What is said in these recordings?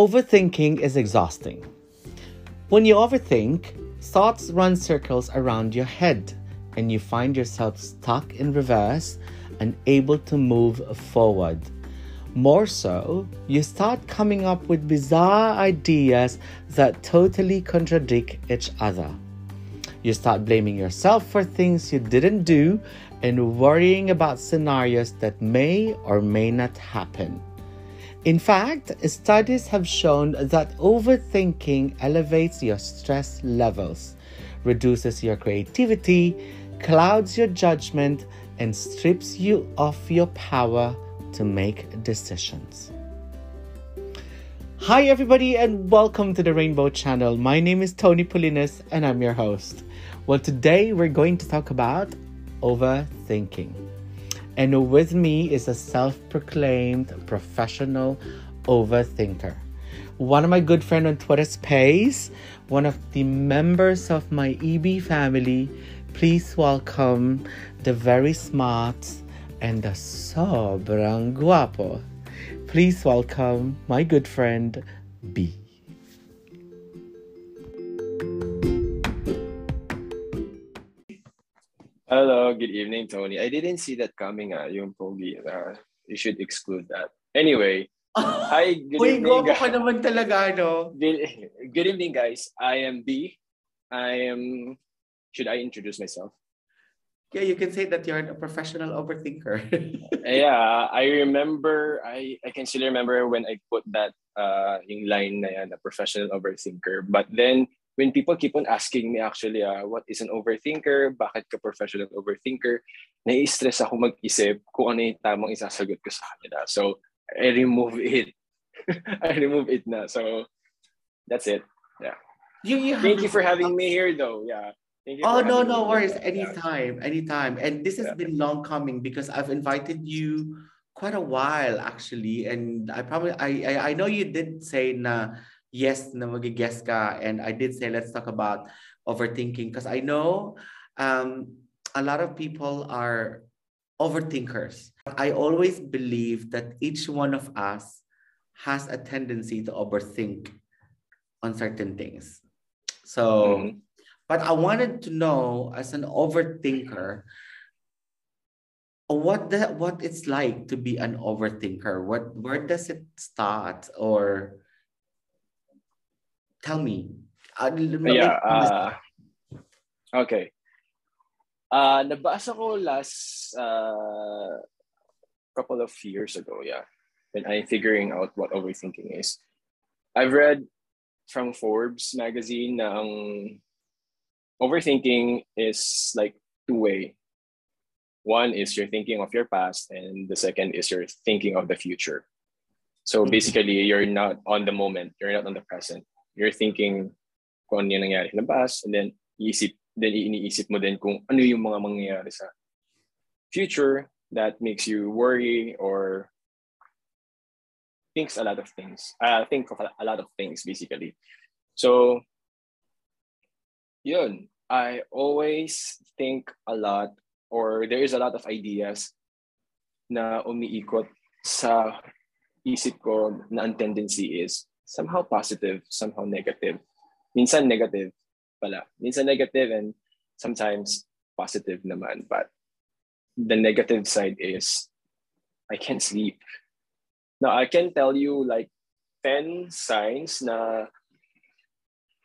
Overthinking is exhausting. When you overthink, thoughts run circles around your head and you find yourself stuck in reverse, and unable to move forward. More so, you start coming up with bizarre ideas that totally contradict each other. You start blaming yourself for things you didn't do and worrying about scenarios that may or may not happen. In fact, studies have shown that overthinking elevates your stress levels, reduces your creativity, clouds your judgment, and strips you of your power to make decisions. Hi, everybody, and welcome to the Rainbow Channel. My name is Tony Polinas, and I'm your host. Well, today we're going to talk about overthinking. And with me is a self proclaimed professional overthinker. One of my good friends on Twitter Space, one of the members of my EB family. Please welcome the very smart and the sobrang guapo. Please welcome my good friend B. Hello, good evening, Tony. I didn't see that coming, ah, yung pogi. Uh, you should exclude that. Anyway, hi, good Uy, evening. ka naman talaga, no? Good evening, guys. I am B. I am. Should I introduce myself? Yeah, you can say that you're a professional overthinker. yeah, I remember. I I can still remember when I put that uh yung line na yan, a professional overthinker. But then when people keep on asking me actually, uh, what is an overthinker? Bakit ka professional overthinker? Nai-stress ako mag-isip kung ano yung tamang isasagot ko sa kanila. So, I remove it. I remove it na. So, that's it. Yeah. You, you Thank you for having me here though. Yeah. Thank you Oh, no, no worries. Yeah. Anytime, anytime. And this has Yeah. been long coming because I've invited you quite a while actually. And I probably, I, I, I know you did say na yes na mag-guest ka. And I did say, let's talk about overthinking because I know um, a lot of people are overthinkers. I always believe that each one of us has a tendency to overthink on certain things. So, Mhm. but I wanted to know as an overthinker, what the what it's like to be an overthinker. What where does it start? Or tell me. Uh, Yeah. Uh, okay. Uh, nabasa ko last uh, couple of years ago, yeah, when I'm figuring out what overthinking is. I've read from Forbes magazine na ang overthinking is like two-way. One is you're thinking of your past, and the second is you're thinking of the future. So Mhm. basically, you're not on the moment, you're not on the present. You're thinking kung ano yung nangyari sa past, and then iisip, then iniisip mo din kung ano yung mga mangyayari sa future that makes you worry or thinks a lot of things. Uh, think of a lot of things basically. So, yun. I always think a lot or there is a lot of ideas na umiikot sa isip ko na ang tendency is somehow positive, somehow negative. Minsan negative pala. Minsan negative and sometimes positive naman. But the negative side is I can't sleep. Now, I can tell you like 10 signs na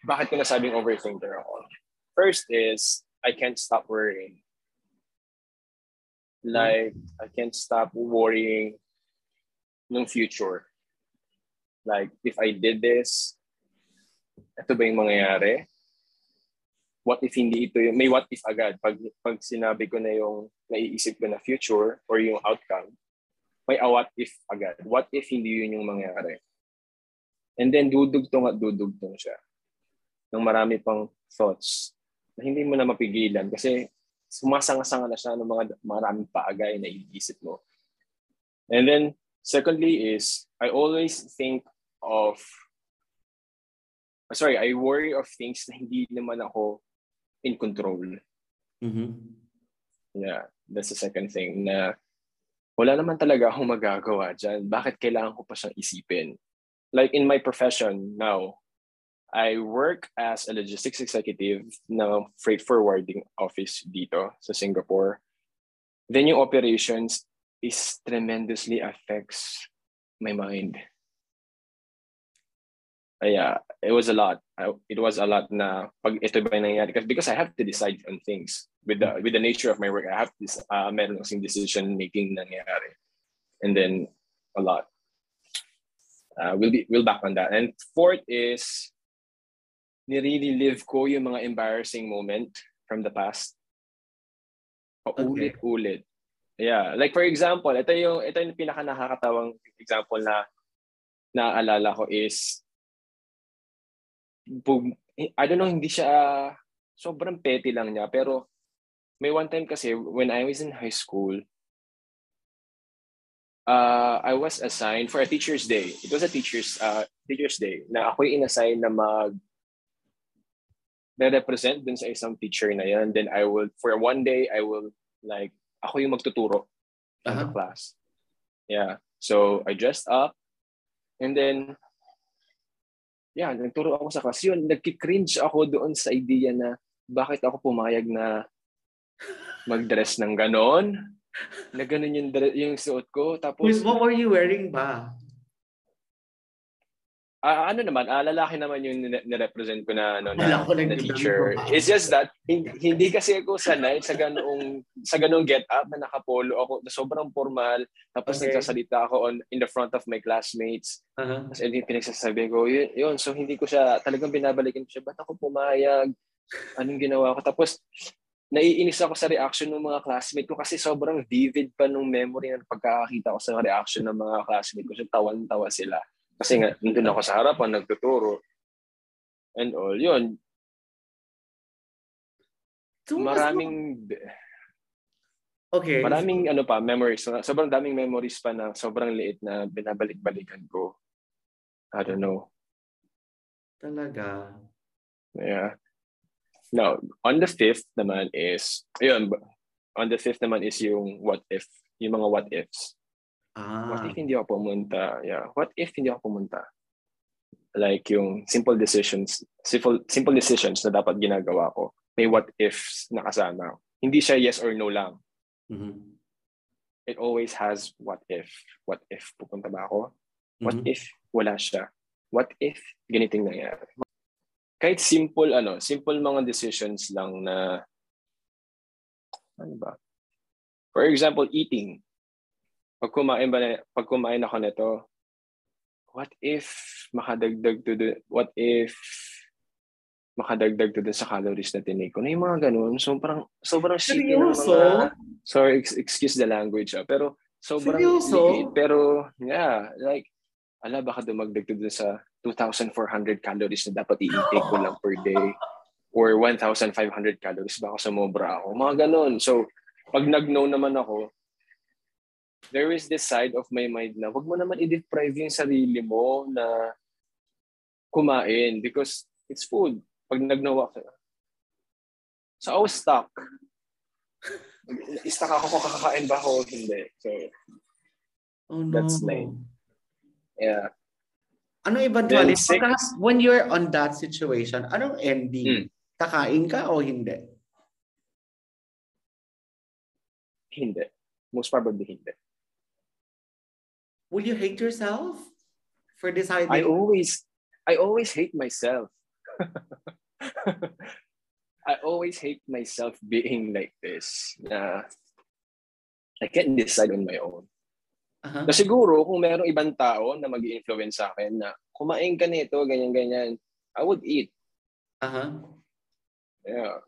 bakit ko nasabing overthinker ako. First is I can't stop worrying. Like, I can't stop worrying ng future. Like, if I did this, ito ba yung mangyayari? What if hindi ito yung, may what if agad. Pag, pag sinabi ko na yung naiisip ko na future or yung outcome, may a what if agad. What if hindi yun yung mangyayari? And then dudugtong at dudugtong siya ng marami pang thoughts na hindi mo na mapigilan kasi sumasanga-sanga na siya ng mga maraming paagay na iniisip mo. And then, secondly is, I always think of, sorry, I worry of things na hindi naman ako in control. Mhm. Yeah, that's the second thing na wala naman talaga akong magagawa dyan. Bakit kailangan ko pa siyang isipin? like in my profession now, I work as a logistics executive ng freight forwarding office dito sa Singapore. Then yung operations is tremendously affects my mind. Yeah, it was a lot. I, it was a lot na pag ito ba nangyari because because I have to decide on things with the with the nature of my work. I have this uh, meron kasing decision making nangyari. And then a lot. Uh, we'll be we'll back on that. And fourth is nire-relive ko yung mga embarrassing moment from the past. Paulit-ulit. Yeah, like for example, ito yung ito yung pinaka nakakatawang example na naaalala ko is I don't know, hindi siya sobrang petty lang niya. Pero may one time kasi when I was in high school, uh, I was assigned for a teacher's day. It was a teacher's uh, teacher's day na ako yung inassign na mag represent dun sa isang teacher na yan. Then I will, for one day, I will like, ako yung magtuturo uh-huh. ng class. Yeah. So I dressed up and then yeah, nagturo ako sa class. Yun, nagki-cringe ako doon sa idea na bakit ako pumayag na mag-dress ng ganon. Na ganon yung, yung suot ko. Tapos, Wait, what were you wearing ba? Uh, ano naman, uh, lalaki naman yung nirepresent ko na, ano, na, na teacher. It's just that, hindi, kasi ako sanay sa ganong, sa ganong get up na nakapolo ako, na sobrang formal, tapos okay. nagsasalita ako on, in the front of my classmates. Uh-huh. Tapos hindi pinagsasabi ko, yun, yun, so hindi ko siya, talagang binabalikin ko siya, ba't ako pumayag? Anong ginawa ko? Tapos, naiinis ako sa reaction ng mga classmate ko kasi sobrang vivid pa nung memory ng pagkakakita ko sa reaction ng mga classmate ko. So, tawan-tawa sila. Kasi nga, nandun ako sa harapan, nagtuturo. And all, yun. So, maraming... Okay. Maraming ano pa, memories. Sobrang daming memories pa na sobrang liit na binabalik-balikan ko. I don't know. Talaga? Yeah. Now, on the fifth naman is, yun, on the fifth naman is yung what if, yung mga what ifs. Ah. What if hindi ako pumunta? Yeah. What if hindi ako pumunta? Like yung simple decisions, simple, simple decisions na dapat ginagawa ko. May what ifs na kasama. Hindi siya yes or no lang. Mm-hmm. It always has what if. What if pupunta ba ako? What mm-hmm. if wala siya? What if ganiting nangyari? Kahit simple ano, simple mga decisions lang na ano ba? For example, eating pag kumain ba na, pag kumain ako nito, what if makadagdag to the, what if makadagdag to dun sa calories na tinake ko. Na yung mga ganun. So, parang, sobrang shitty ng mga... Sorry, ex- excuse the language. Ah. Pero, sobrang... Seryoso? Pero, yeah. Like, ala, baka dumagdag to dun sa 2,400 calories na dapat i-intake ko lang per day. Or 1,500 calories. Baka sumobra ako. Mga ganun. So, pag nag-know naman ako, there is this side of my mind na wag mo naman i-deprive yung sarili mo na kumain because it's food. Pag nagnawa ka. So I was stuck. Stuck ako kung kakakain ba ako o hindi. So, oh, no. that's like, yeah. Ano eventually, six, when you're on that situation, anong ending? Hmm. Kakain ka o hindi? Hindi. Most probably hindi will you hate yourself for deciding? I always, I always hate myself. I always hate myself being like this. Na I can't decide on my own. Uh-huh. Na siguro kung merong ibang tao na mag influence sa akin na kumain ka nito, ganyan-ganyan, I would eat. Uh-huh. Yeah.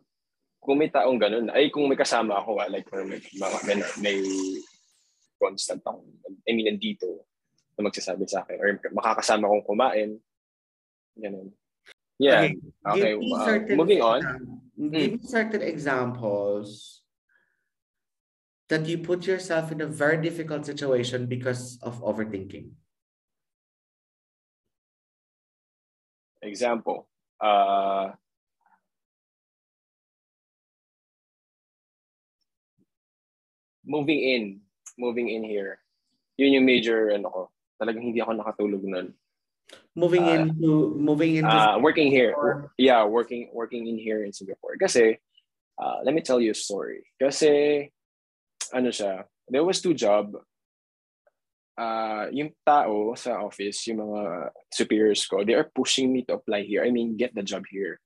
Kung may taong ganun, ay kung may kasama ako, ah, like may, may, may constant akong, I mean, nandito na magsasabi sa akin or makakasama kong kumain. Ganun. Yeah. Okay. okay. Uh, moving on. Give mm. certain examples that you put yourself in a very difficult situation because of overthinking. Example. Uh, moving in moving in here, yun yung major ano ko. Talagang hindi ako nakatulog nun. Moving Uh, into moving into Uh, working here. Singapore. Yeah, working working in here in Singapore. Kasi, uh, let me tell you a story. Kasi, ano siya, there was two job. Uh, yung tao sa office, yung mga superiors ko, they are pushing me to apply here. I mean, get the job here.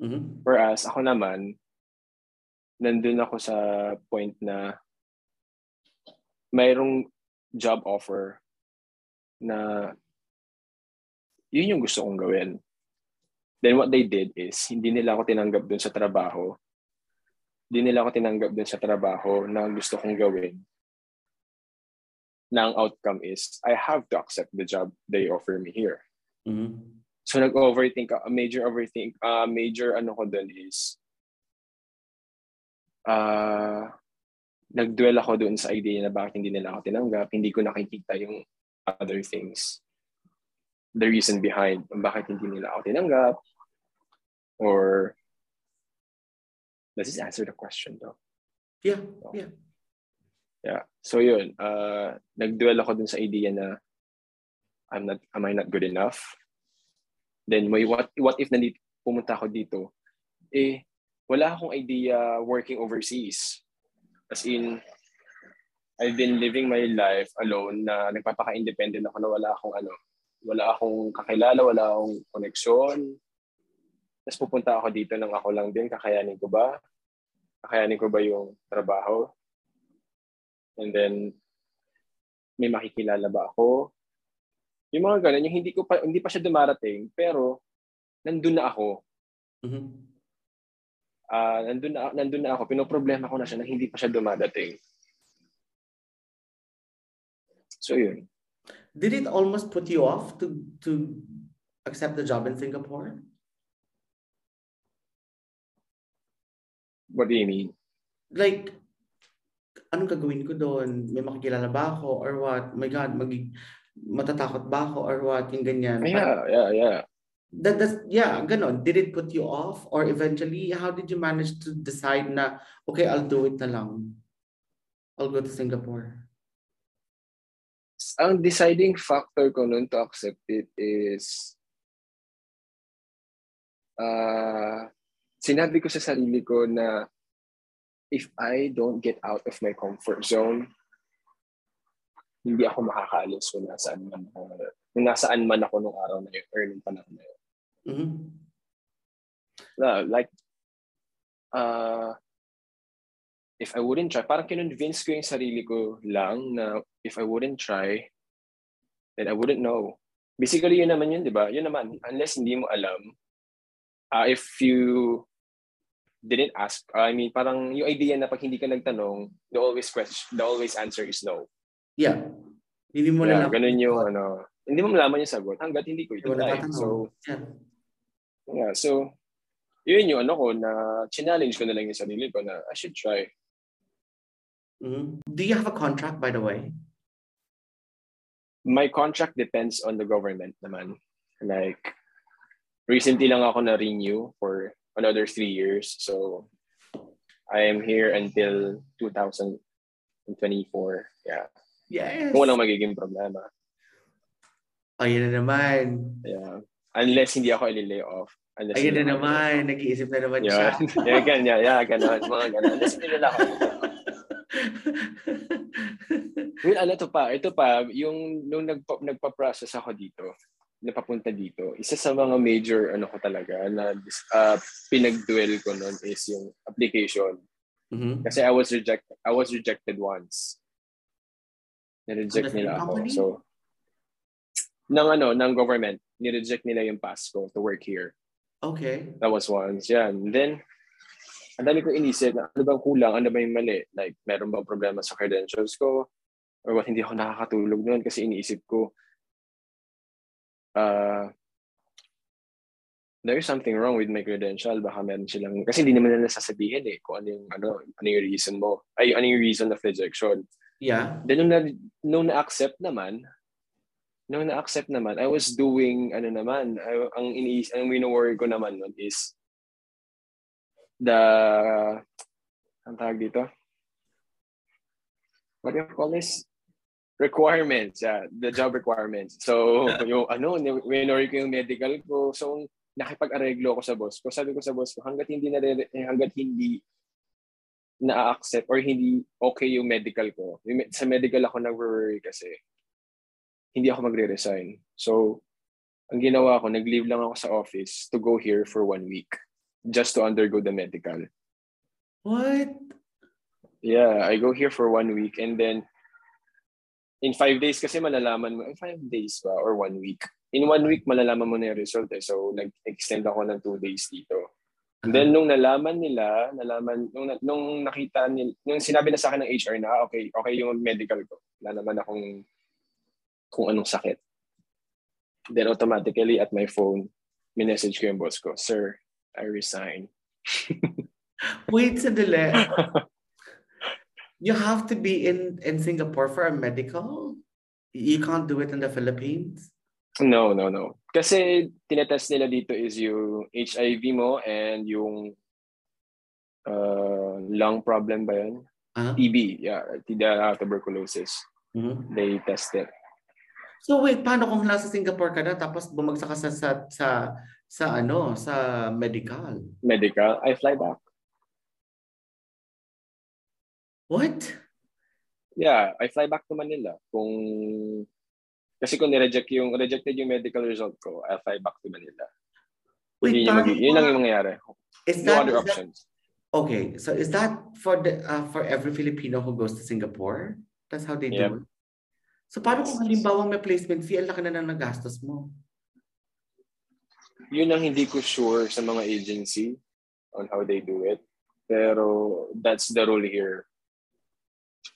Mhm. Whereas ako naman, nandun ako sa point na mayroong job offer na yun yung gusto kong gawin. Then what they did is, hindi nila ako tinanggap dun sa trabaho. Hindi nila ako tinanggap dun sa trabaho na gusto kong gawin. Na ang outcome is, I have to accept the job they offer me here. Mhm. So nag-overthink, a major overthink, uh, major ano ko dun is, uh, nag-dwell ako dun sa idea na bakit hindi nila ako tinanggap, hindi ko nakikita yung other things. The reason behind bakit hindi nila ako tinanggap, or does this answer the question though? Yeah, yeah. Yeah. So yun, uh, nag-dwell ako dun sa idea na I'm not, am I not good enough? Then may what, what if nandito, pumunta ako dito, eh, wala akong idea working overseas. As in, I've been living my life alone na nagpapaka-independent ako na wala akong ano, wala akong kakilala, wala akong koneksyon. Tapos pupunta ako dito nang ako lang din, kakayanin ko ba? Kakayanin ko ba yung trabaho? And then, may makikilala ba ako? Yung mga ganun, yung hindi ko pa hindi pa siya dumarating, pero nandun na ako. Mhm. Ah, nandun na nandun na ako. Pinoproblema ko na siya na hindi pa siya dumadating. So yun. Did it almost put you off to to accept the job in Singapore? What do you mean? Like, anong gagawin ko doon? May makikilala ba ako or what? My God, magig matatakot ba ako or what? Yung ganyan. Yeah, yeah, yeah. That, that's, yeah, ganon. Did it put you off? Or eventually, how did you manage to decide na, okay, I'll do it na lang. I'll go to Singapore. Ang deciding factor ko nun to accept it is uh, sinabi ko sa sarili ko na if I don't get out of my comfort zone, hindi ako makakaalis kung nasaan man ako, kung nasaan man ako nung araw na yun or nung panahon na yun. Mhm. Na, like, uh, if I wouldn't try, parang kinonvince ko yung sarili ko lang na if I wouldn't try, then I wouldn't know. Basically, yun naman yun, di ba? Yun naman, unless hindi mo alam, uh, if you didn't ask, I mean, parang yung idea na pag hindi ka nagtanong, the always question, the always answer is no. Yeah. Hindi mo Yeah, na ganun yung ano, hindi mo malaman yung sagot hanggat hindi ko ito. So, yeah. Yeah, so, yun yung ano ko na challenge ko na lang yung sarili ko na I should try. Mhm. Do you have a contract, by the way? My contract depends on the government naman. Like, recently lang ako na-renew for another three years. So, I am here until 2024. Yeah. Yes. Kung walang magiging problema. Ayun na naman. Yeah. Unless hindi ako ililay off. Unless Ayun na naman. Nag-iisip na naman ililay siya. Yeah. yeah, ganyan. Yeah, ganun. Mga ganun. Unless hindi nila ako. Well, ano to pa? Ito pa, yung nung nagpa, nagpa-process ako dito, napapunta dito, isa sa mga major ano ko talaga na uh, pinag-duel ko noon is yung application. Mhm. Kasi I was rejected I was rejected once. On Na-reject nila ako. So, ng ano, ng government, ni-reject nila yung pass ko to work here. Okay. That was once. Yan. Then, ang dami ko inisip na ano bang kulang, ano ba yung mali? Like, meron bang problema sa credentials ko? Or what, hindi ako nakakatulog noon kasi iniisip ko, uh, there's something wrong with my credential. Baka meron silang, kasi hindi naman nila sasabihin eh kung ano yung, ano, ano yung reason mo. Ay, ano yung reason of rejection. Yeah. Then, nung, na, nung na-accept naman, nung na-accept naman, I was doing, ano naman, I- ang iniis, ang wino-worry ko naman nun is, the, ang tawag dito? What do you call this? requirements, yeah, the job requirements. So, yung ano, winori ko yung medical ko. So, nakipag-areglo ako sa boss ko. Sabi ko sa boss ko, hanggat hindi na hanggat hindi na-accept or hindi okay yung medical ko. Sa medical ako nag-worry kasi hindi ako magre-resign. So, ang ginawa ko, nag-leave lang ako sa office to go here for one week just to undergo the medical. What? Yeah, I go here for one week and then in five days kasi malalaman mo, in five days ba or one week? In one week, malalaman mo na yung result eh. So, nag-extend ako ng two days dito. And then, nung nalaman nila, nalaman, nung, nung nakita nila, nung sinabi na sa akin ng HR na, ah, okay, okay yung medical ko. Wala naman akong kung anong sakit. Then automatically at my phone, minessage ko yung boss ko, Sir, I resign. Wait sandali. you have to be in, in Singapore for a medical? You can't do it in the Philippines? No, no, no. Kasi tinetest nila dito is yung HIV mo and yung uh, lung problem ba yun? Uh-huh. TB, yeah, uh, tuberculosis. Mm-hmm. They test it. So wait, paano kung nasa Singapore ka na tapos bumagsak ka sa sa sa, sa ano, sa medical? Medical, I fly back. What? Yeah, I fly back to Manila. Kung kasi kung ni-reject yung rejected yung medical result ko, I'll fly back to Manila. Wait, yun, yung, yun lang yung mangyayari. Is no that, other options. That, okay, so is that for the uh, for every Filipino who goes to Singapore? That's how they yep. do it? So paano kung halimbawa may placement fee, ang laki na nang nagastos mo? Yun ang hindi ko sure sa mga agency on how they do it. Pero that's the rule here.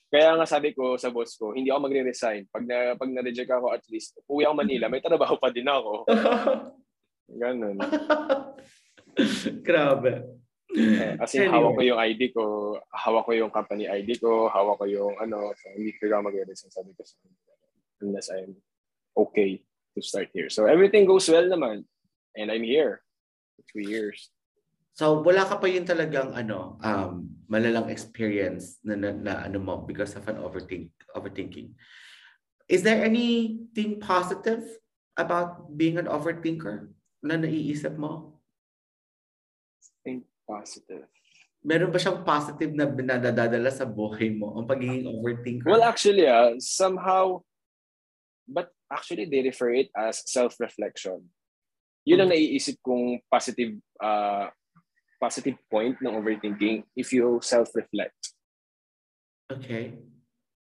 Kaya nga sabi ko sa boss ko, hindi ako magre-resign. Pag na pag na-reject ako at least, uwi ako Manila, may trabaho pa din ako. Ganun. Grabe. Eh, kasi anyway. hawak ko yung ID ko, hawak ko yung company ID ko, hawak ko yung ano, so hindi ko lang mag-resign sabi ko sa unless I'm okay to start here. So everything goes well naman and I'm here for three years. So wala ka pa yun talagang ano, um, malalang experience na, na, na ano mo because of an overthink, overthinking. Is there anything positive about being an overthinker na naiisip mo? Think positive. Meron ba siyang positive na binadadala sa buhay mo, ang pagiging overthinker? Well, actually, uh, somehow, but actually they refer it as self-reflection. Yun ang naiisip kong positive uh, positive point ng overthinking if you self-reflect. Okay.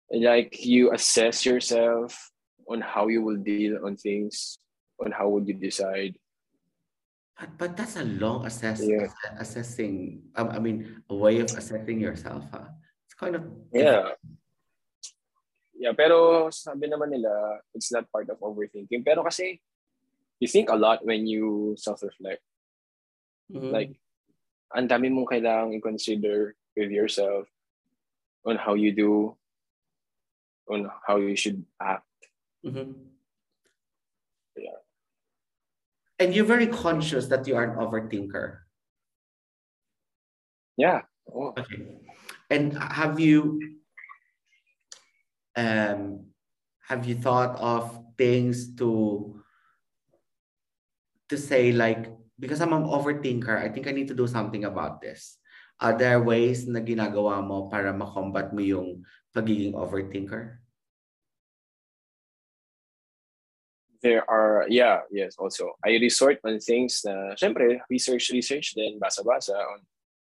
Like you assess yourself on how you will deal on things, on how would you decide. But, but that's a long assess, yeah. assessing, um, I mean, a way of assessing yourself. Huh? It's kind of... Yeah. Yeah, pero sabi naman nila, it's not part of overthinking. Pero kasi, you think a lot when you self-reflect. Mm-hmm. Like, ang dami mong kailangang i-consider with yourself on how you do, on how you should act. Mm-hmm. And you're very conscious that you are an overthinker. Yeah. Oh. Okay. And have you um have you thought of things to to say like because I'm an overthinker, I think I need to do something about this. Are there ways na ginagawa mo para makombat mo yung pagiging overthinker? There are, yeah, yes, also. I resort on things na, syempre, research, research, then basa-basa on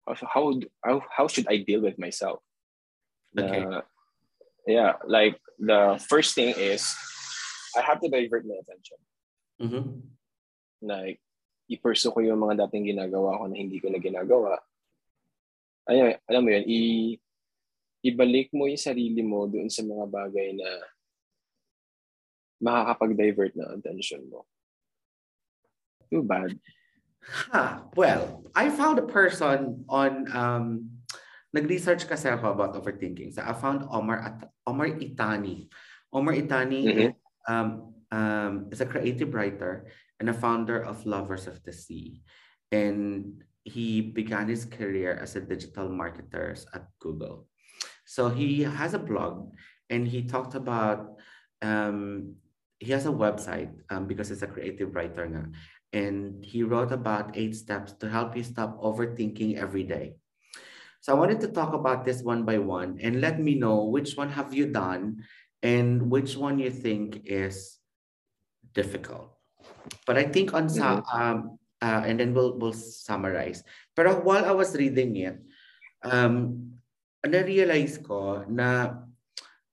how, how, how, how should I deal with myself? Okay. Uh, yeah, like the first thing is, I have to divert my attention. Mm-hmm. Like, i-pursue ko yung mga dating ginagawa ko na hindi ko na ginagawa. Ayun, alam mo yun, i- ibalik mo yung sarili mo doon sa mga bagay na makakapag-divert ng attention mo. Too bad. Ha, well, I found a person on um nag-research kasi ako about overthinking. So I found Omar At- Omar Itani. Omar Itani mm-hmm. um, um, is a creative writer and a founder of Lovers of the Sea. And he began his career as a digital marketer at Google. So he has a blog and he talked about um, he has a website um, because he's a creative writer nga, and he wrote about eight steps to help you stop overthinking every day. So I wanted to talk about this one by one and let me know which one have you done and which one you think is difficult. But I think on sa mm-hmm. um, uh, and then we'll we'll summarize. Pero while I was reading it, um, na-realize ko na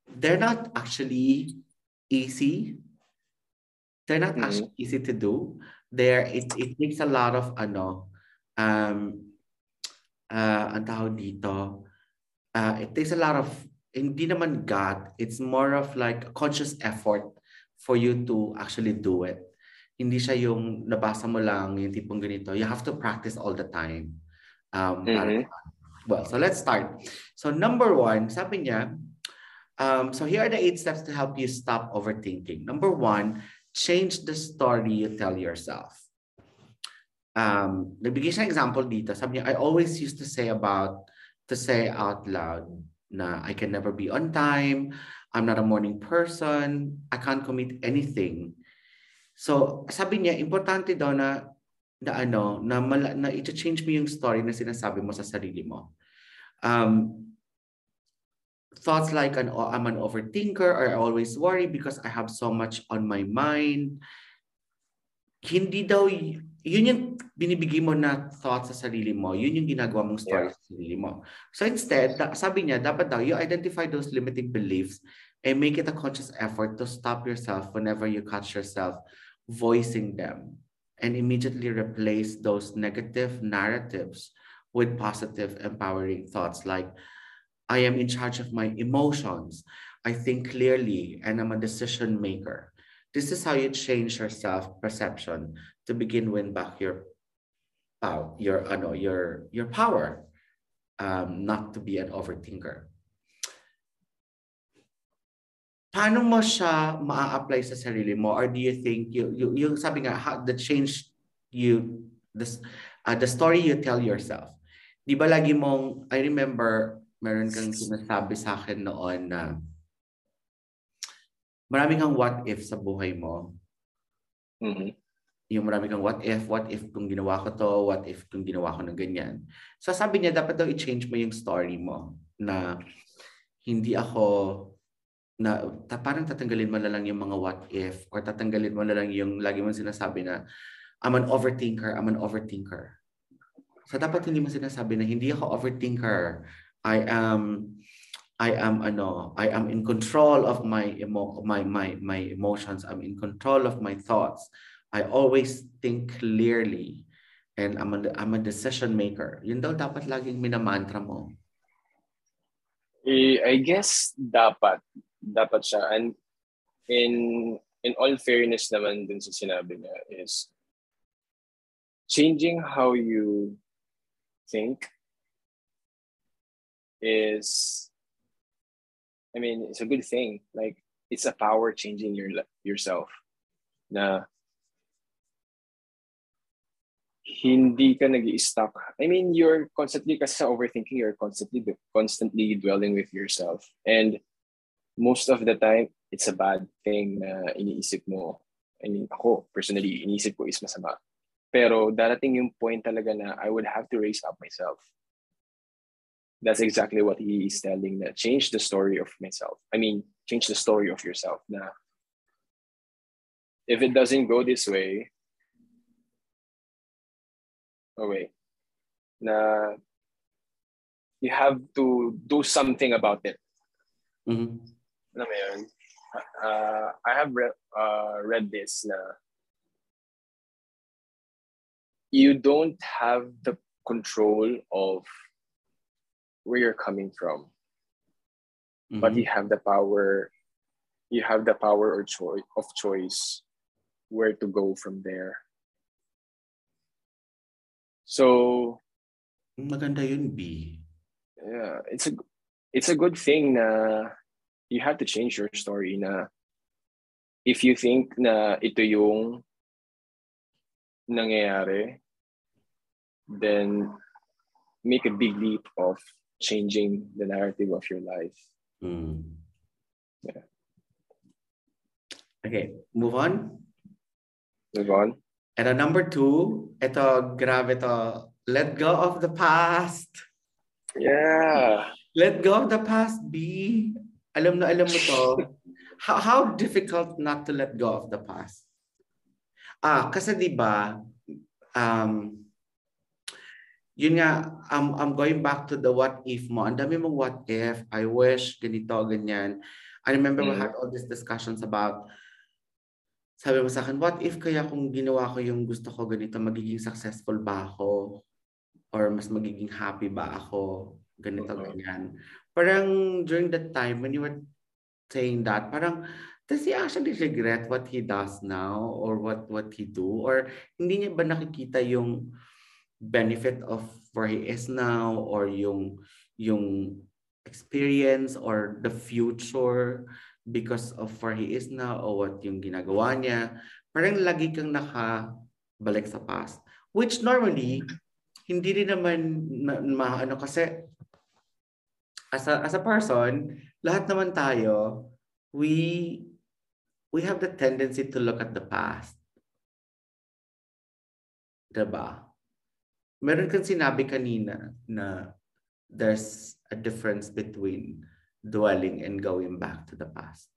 they're not actually easy. They're not mm-hmm. actually easy to do. There, it, it takes a lot of ano, um, uh, ang tawag dito, uh, it takes a lot of, hindi naman God, it's more of like a conscious effort for you to actually do it. Hindi siya yung nabasa mo lang, yung tipong ganito. You have to practice all the time. Um, mm-hmm. Well, so let's start. So number one, sabi niya, Um, so here are the eight steps to help you stop overthinking. Number one, change the story you tell yourself. Um, nagbigay siya example dito. Sabi niya, I always used to say about, to say out loud na I can never be on time, I'm not a morning person, I can't commit anything. So sabi niya, importante daw na na ano, na, mala, na i-change mo yung story na sinasabi mo sa sarili mo. Um, thoughts like an oh, I'm an overthinker or I always worry because I have so much on my mind. Hindi daw, yun yung binibigay mo na thoughts sa sarili mo. Yun yung ginagawa mong story yeah. sa sarili mo. So instead, sabi niya, dapat daw, you identify those limiting beliefs and make it a conscious effort to stop yourself whenever you catch yourself voicing them and immediately replace those negative narratives with positive, empowering thoughts like, I am in charge of my emotions. I think clearly and I'm a decision maker. This is how you change your self-perception to begin win back your power, your ano, your your power, um, not to be an overthinker. Paano mo siya maa-apply sa sarili mo or do you think you, you yung sabi nga how, the change you this uh, the story you tell yourself. Di ba lagi mong I remember meron kang sinasabi sa akin noon na marami kang what if sa buhay mo. Mm-hmm. Yung marami kang what if, what if kung ginawa ko to, what if kung ginawa ko ng ganyan. So sabi niya, dapat daw i-change mo yung story mo na hindi ako na ta, parang tatanggalin mo na lang yung mga what if or tatanggalin mo na lang yung lagi mong sinasabi na I'm an overthinker, I'm an overthinker. So dapat hindi mo sinasabi na hindi ako overthinker. I am I am ano, I am in control of my emo my my my emotions. I'm in control of my thoughts. I always think clearly and I'm a, I'm a decision maker. Yun daw dapat laging minamantra mo. Eh, I guess dapat dapat siya and in in all fairness naman din sa sinabi niya is changing how you think is I mean, it's a good thing. Like it's a power changing your yourself. Na hindi ka nag stuck I mean, you're constantly kasi overthinking, you're constantly constantly dwelling with yourself. And most of the time, it's a bad thing na iniisip mo. I mean, ako, personally, iniisip ko is masama. Pero darating yung point talaga na I would have to raise up myself that's exactly what he is telling that change the story of myself. I mean change the story of yourself. Now if it doesn't go this way oh wait. Na you have to do something about it. Mm-hmm. uh, i have read, uh, read this na. You don't have the control of where you're coming from. Mm-hmm. but you have the power you have the power or choice of choice where to go from there. So maganda yun B. yeah it's a it's a good thing na you have to change your story na if you think na ito yung nangyayari then make a big leap of changing the narrative of your life. Mm. Yeah. Okay, move on. Move on. Ito, number two. Ito, grabe to. Let go of the past. Yeah. Let go of the past, B. Alam na alam mo to. how, how difficult not to let go of the past? Ah, kasi 'di ba um yun nga I'm I'm going back to the what if mo. Ang dami mong what if, I wish ganito ganyan. I remember mm. we had all these discussions about sabi mo sa akin, what if kaya kung ginawa ko yung gusto ko ganito, magiging successful ba ako? Or mas magiging happy ba ako? ganito, uh-huh. ganyan. Parang during that time when you were saying that, parang does he actually regret what he does now or what what he do or hindi niya ba nakikita yung benefit of where he is now or yung yung experience or the future because of where he is now or what yung ginagawa niya parang lagi kang nakabalik sa past which normally hindi rin naman ma, ma ano kasi as a, as a person, lahat naman tayo, we we have the tendency to look at the past. Diba? Meron kang sinabi kanina na there's a difference between dwelling and going back to the past.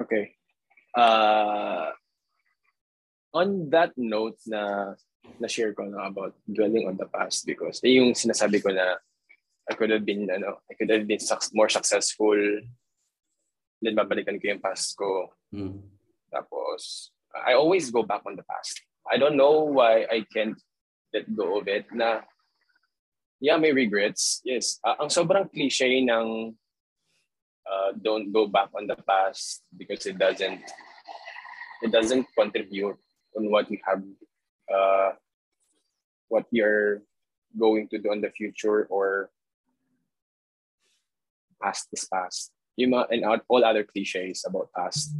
Okay. Uh, on that note na na-share ko na about dwelling on the past because yung sinasabi ko na I could have been ano I could have been more successful then babalikan ko yung past ko mm. tapos I always go back on the past I don't know why I can't let go of it na yeah may regrets yes uh, ang sobrang cliche ng uh, don't go back on the past because it doesn't it doesn't contribute on what you have, uh, what you're going to do in the future or past is past. You and all other cliches about past.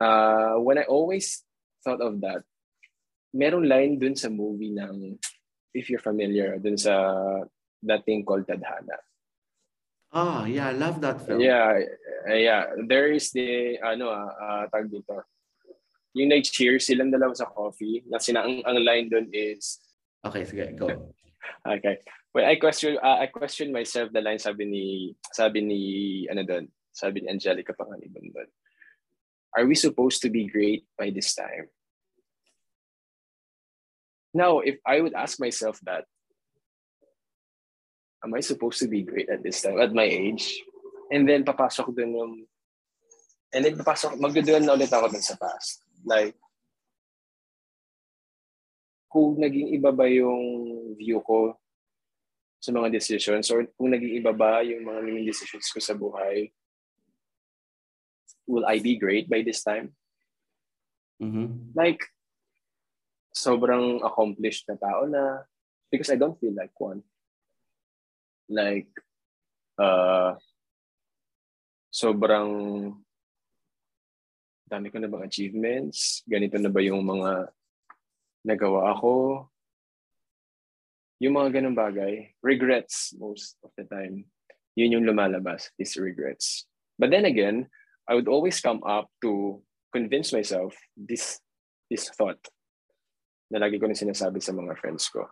Uh, when I always thought of that, meron line dun sa movie ng, if you're familiar, dun sa that thing called Tadhana. Oh, yeah, I love that film. Yeah, yeah. There is the, ano, uh, tag dito yung nag-cheer silang dalawa sa coffee, na sina, ang, ang line doon is, Okay, sige, go. okay. Well, I question uh, I question myself the line sabi ni sabi ni ano doon, sabi ni Angelica Panganiban doon. Are we supposed to be great by this time? Now, if I would ask myself that, am I supposed to be great at this time, at my age? And then papasok dun yung, and then papasok, magduduan na ulit ako dun sa past. Like, kung naging iba ba yung view ko sa mga decisions or kung naging iba ba yung mga naging decisions ko sa buhay, will I be great by this time? Mm-hmm. Like, sobrang accomplished na tao na because I don't feel like one. Like, uh, sobrang dami ko na bang achievements? Ganito na ba yung mga nagawa ako? Yung mga ganong bagay, regrets most of the time. Yun yung lumalabas, is regrets. But then again, I would always come up to convince myself this this thought na lagi ko na sinasabi sa mga friends ko.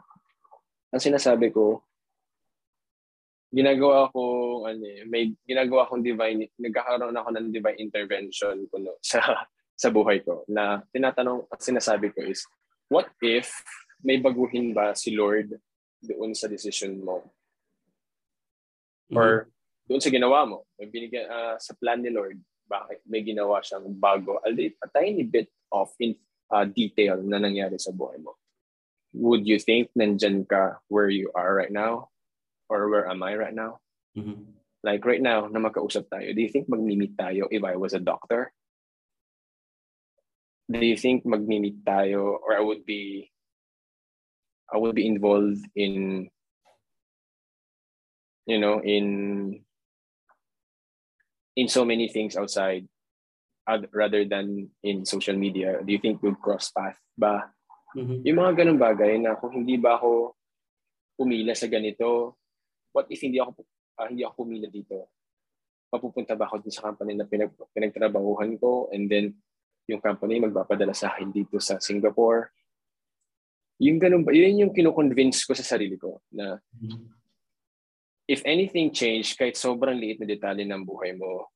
Ang sinasabi ko, ginagawa ko ano eh, may ginagawa akong divine nagkakaroon ako ng divine intervention kuno sa sa buhay ko na tinatanong at sinasabi ko is what if may baguhin ba si Lord doon sa decision mo mm-hmm. or doon sa ginawa mo may binigyan uh, sa plan ni Lord bakit may ginawa siyang bago a, a tiny bit of in uh, detail na nangyari sa buhay mo would you think nandyan ka where you are right now or where am I right now? Mm-hmm. Like right now, na magkausap tayo, do you think mag-meet tayo if I was a doctor? Do you think mag-meet tayo or I would be I would be involved in you know in in so many things outside rather than in social media do you think we'll cross path ba Mm-hmm. Yung mga ganun bagay na kung hindi ba ako pumila sa ganito, what if hindi ako uh, hindi ako pumila dito? Mapupunta ba ako din sa company na pinag, pinagtrabahuhan ko and then yung company magpapadala sa akin dito sa Singapore? Yung ganun ba, yun yung kino-convince ko sa sarili ko na mm-hmm if anything change, kahit sobrang liit na detalye ng buhay mo,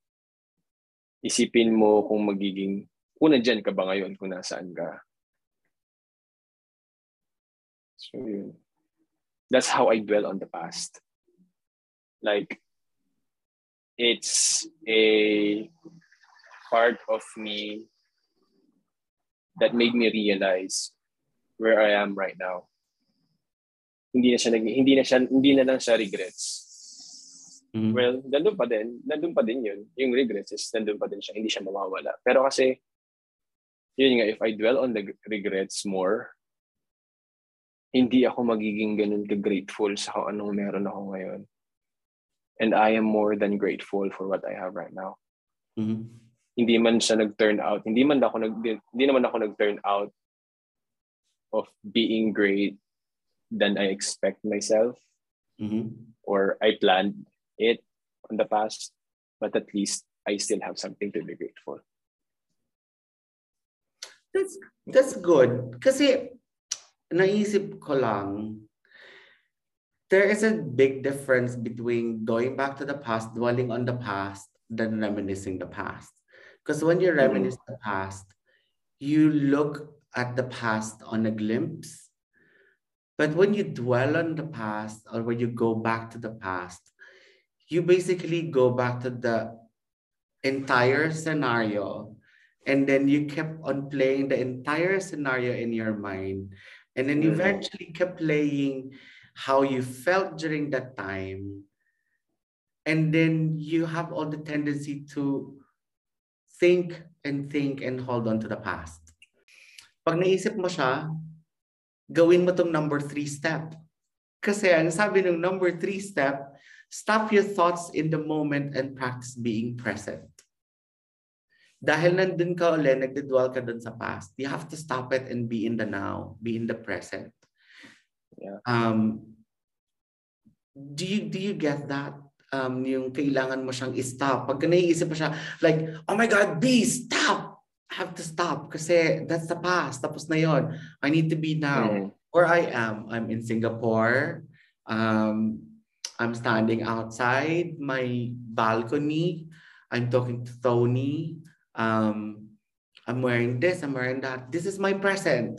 isipin mo kung magiging, kung nandyan ka ba ngayon, kung nasaan ka. So, yun. That's how I dwell on the past. Like, it's a part of me that made me realize where I am right now hindi na siya nag, hindi na siya hindi na lang siya regrets. Mm-hmm. Well, nandun pa din, nandun pa din 'yun. Yung regrets is nandun pa din siya, hindi siya mawawala. Pero kasi yun nga if I dwell on the regrets more, hindi ako magiging ganun ka-grateful sa kung anong meron ako ngayon. And I am more than grateful for what I have right now. Mm-hmm. Hindi man siya nag-turn out, hindi man ako nag hindi naman ako nag-turn out of being great than I expect myself mm-hmm. or I planned it in the past, but at least I still have something to be grateful. That's that's good. Kasi naisip ko lang, there is a big difference between going back to the past, dwelling on the past, than reminiscing the past. Because when you reminisce mm-hmm. the past, you look at the past on a glimpse. But when you dwell on the past or when you go back to the past, you basically go back to the entire scenario and then you kept on playing the entire scenario in your mind and then you mm-hmm. eventually kept playing how you felt during that time. And then you have all the tendency to think and think and hold on to the past pag naisip mo siya gawin mo tong number three step. Kasi ang sabi ng number three step, stop your thoughts in the moment and practice being present. Dahil nandun ka ulit, nagdidwell ka dun sa past, you have to stop it and be in the now, be in the present. Yeah. Um, do you do you get that? Um, yung kailangan mo siyang stop. Pag naiisip mo siya, like, oh my God, B, stop! Have to stop kasi that's the past. Tapos na yon. I need to be now. Mm. Where I am, I'm in Singapore. Um, I'm standing outside my balcony. I'm talking to Tony. Um, I'm wearing this, I'm wearing that. This is my present.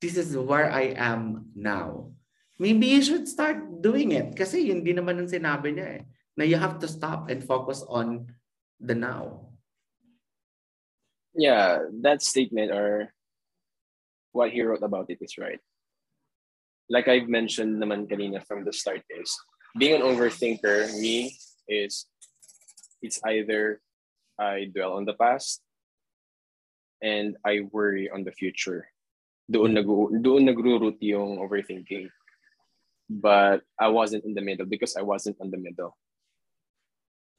This is where I am now. Maybe you should start doing it kasi yun din naman ang sinabi niya eh. Na you have to stop and focus on the now yeah, that statement or what he wrote about it is right. Like I've mentioned naman kanina from the start is being an overthinker, me, is it's either I dwell on the past and I worry on the future. Doon nag doon yung overthinking. But I wasn't in the middle because I wasn't on the middle.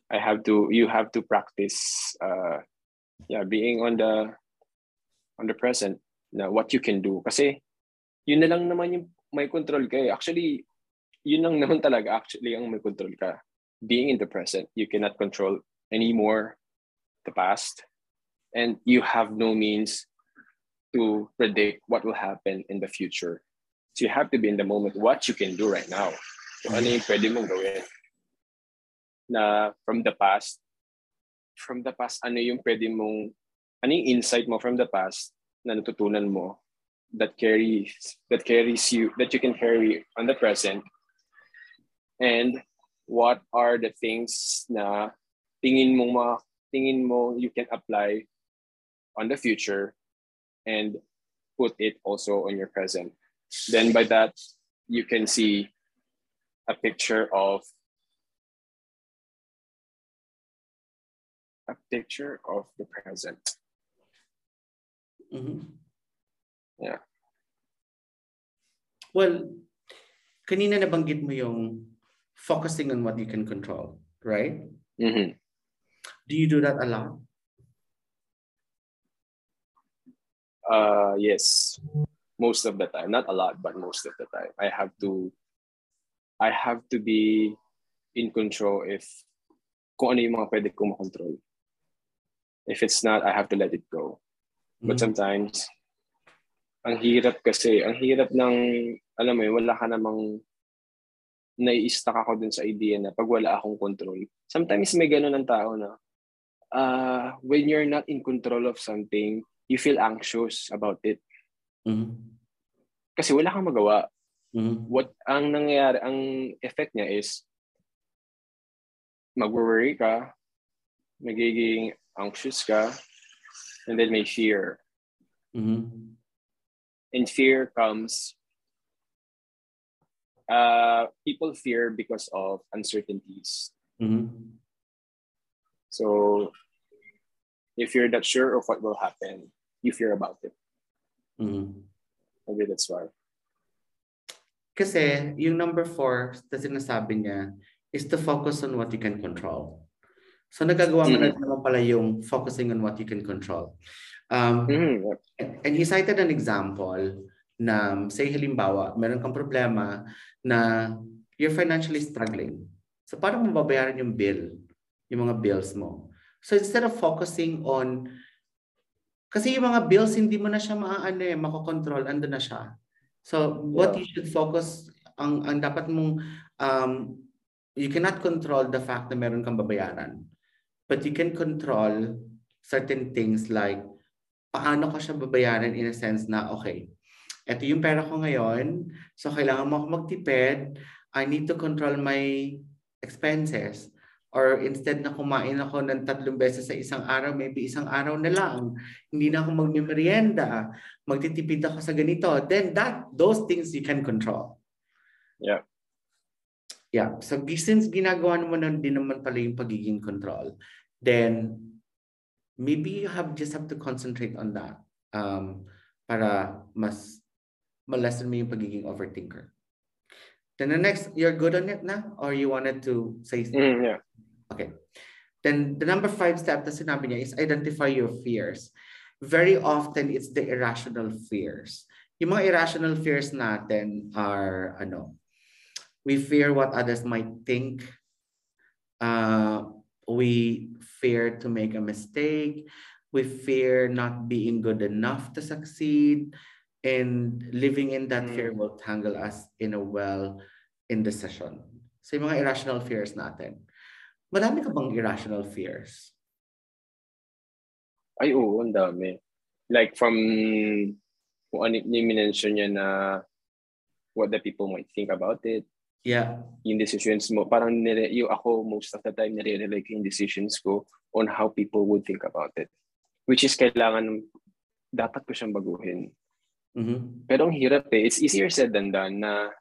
I have to you have to practice uh, yeah, being on the on the present na what you can do. Kasi yun na lang naman yung may control ka eh. Actually, yun lang naman talaga actually ang may control ka. Being in the present, you cannot control anymore the past. And you have no means to predict what will happen in the future. So you have to be in the moment what you can do right now. So ano yung pwede mong gawin na from the past from the past, ano yung pwede mong, ano yung insight mo from the past na natutunan mo that carries, that carries you, that you can carry on the present? And what are the things na tingin mo ma, tingin mo you can apply on the future and put it also on your present. Then by that, you can see a picture of a picture of the present. Mm-hmm. Yeah. Well, kanina nabanggit mo yung focusing on what you can control, right? Mm-hmm. Do you do that a lot? Uh, yes. most of the time. Not a lot, but most of the time. I have to I have to be in control if kung ano yung mga pwede kong makontrol. If it's not, I have to let it go. Mm-hmm. But sometimes, ang hirap kasi, ang hirap ng, alam mo yun, wala ka namang nai-stuck ako dun sa idea na pag wala akong control. Sometimes may ganun ng tao na uh, when you're not in control of something, you feel anxious about it. Mm-hmm. Kasi wala kang magawa. Mm-hmm. What ang nangyayari, ang effect niya is mag-worry ka, magiging anxious ka, and then may fear. Mm-hmm. And fear comes uh, people fear because of uncertainties. Mm-hmm. So if you're not sure of what will happen, you fear about it. Mm-hmm. Maybe that's why. Kasi yung number four na sinasabi niya is to focus on what you can control. So nagagawa mo mm-hmm. na naman pala yung focusing on what you can control. Um, mm-hmm. And he cited an example na say halimbawa, meron kang problema na you're financially struggling. So paano mo babayaran yung bill, yung mga bills mo? So instead of focusing on kasi yung mga bills hindi mo na siya maaano eh, makokontrol, ando na siya. So what yeah. you should focus ang ang dapat mong um, you cannot control the fact na meron kang babayaran. But you can control certain things like paano ka siya babayaran in a sense na okay, ito yung pera ko ngayon, so kailangan mo ako magtipid, I need to control my expenses. Or instead na kumain ako ng tatlong beses sa isang araw, maybe isang araw na lang. Hindi na ako magmimerienda. Magtitipid ako sa ganito. Then that, those things you can control. Yeah. Yeah. So since ginagawa mo na din naman pala yung pagiging control, then maybe you have just have to concentrate on that um, para mas ma-lessen mo yung pagiging overthinker. Then the next, you're good on it na? Or you wanted to say something? Mm, yeah. Okay. Then the number five step na sinabi niya is identify your fears. Very often, it's the irrational fears. Yung mga irrational fears natin are, ano, we fear what others might think. Uh, we fear to make a mistake. We fear not being good enough to succeed. And living in that fear mm. will tangle us in a well in the session. So yung mga irrational fears natin. Marami ka bang irrational fears? Ay, oo, ang dami. Like from kung ano yung minention niya na what the people might think about it. Yeah. Yung decisions mo, parang nire, yung ako most of the time nire-relate yung decisions ko on how people would think about it. Which is kailangan, dapat ko siyang baguhin. Mm-hmm. Pero ang hirap eh. It's easier said than done na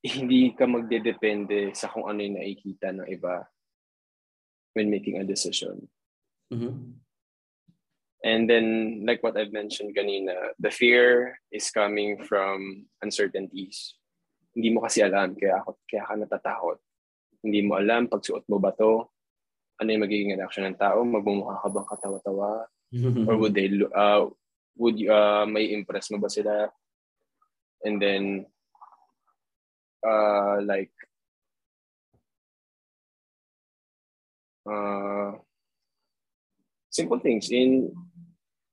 hindi ka magdedepende sa kung ano yung nakikita ng iba when making a decision. Mm-hmm. And then, like what I've mentioned kanina, the fear is coming from uncertainties. Hindi mo kasi alam, kaya, kaya ka natatakot. Hindi mo alam, pag suot mo ba to, ano yung magiging reaction ng tao? Magmumukha ka bang katawa-tawa? Or would they, uh, would you, uh, may impress mo ba sila? And then, uh, like, uh, simple things in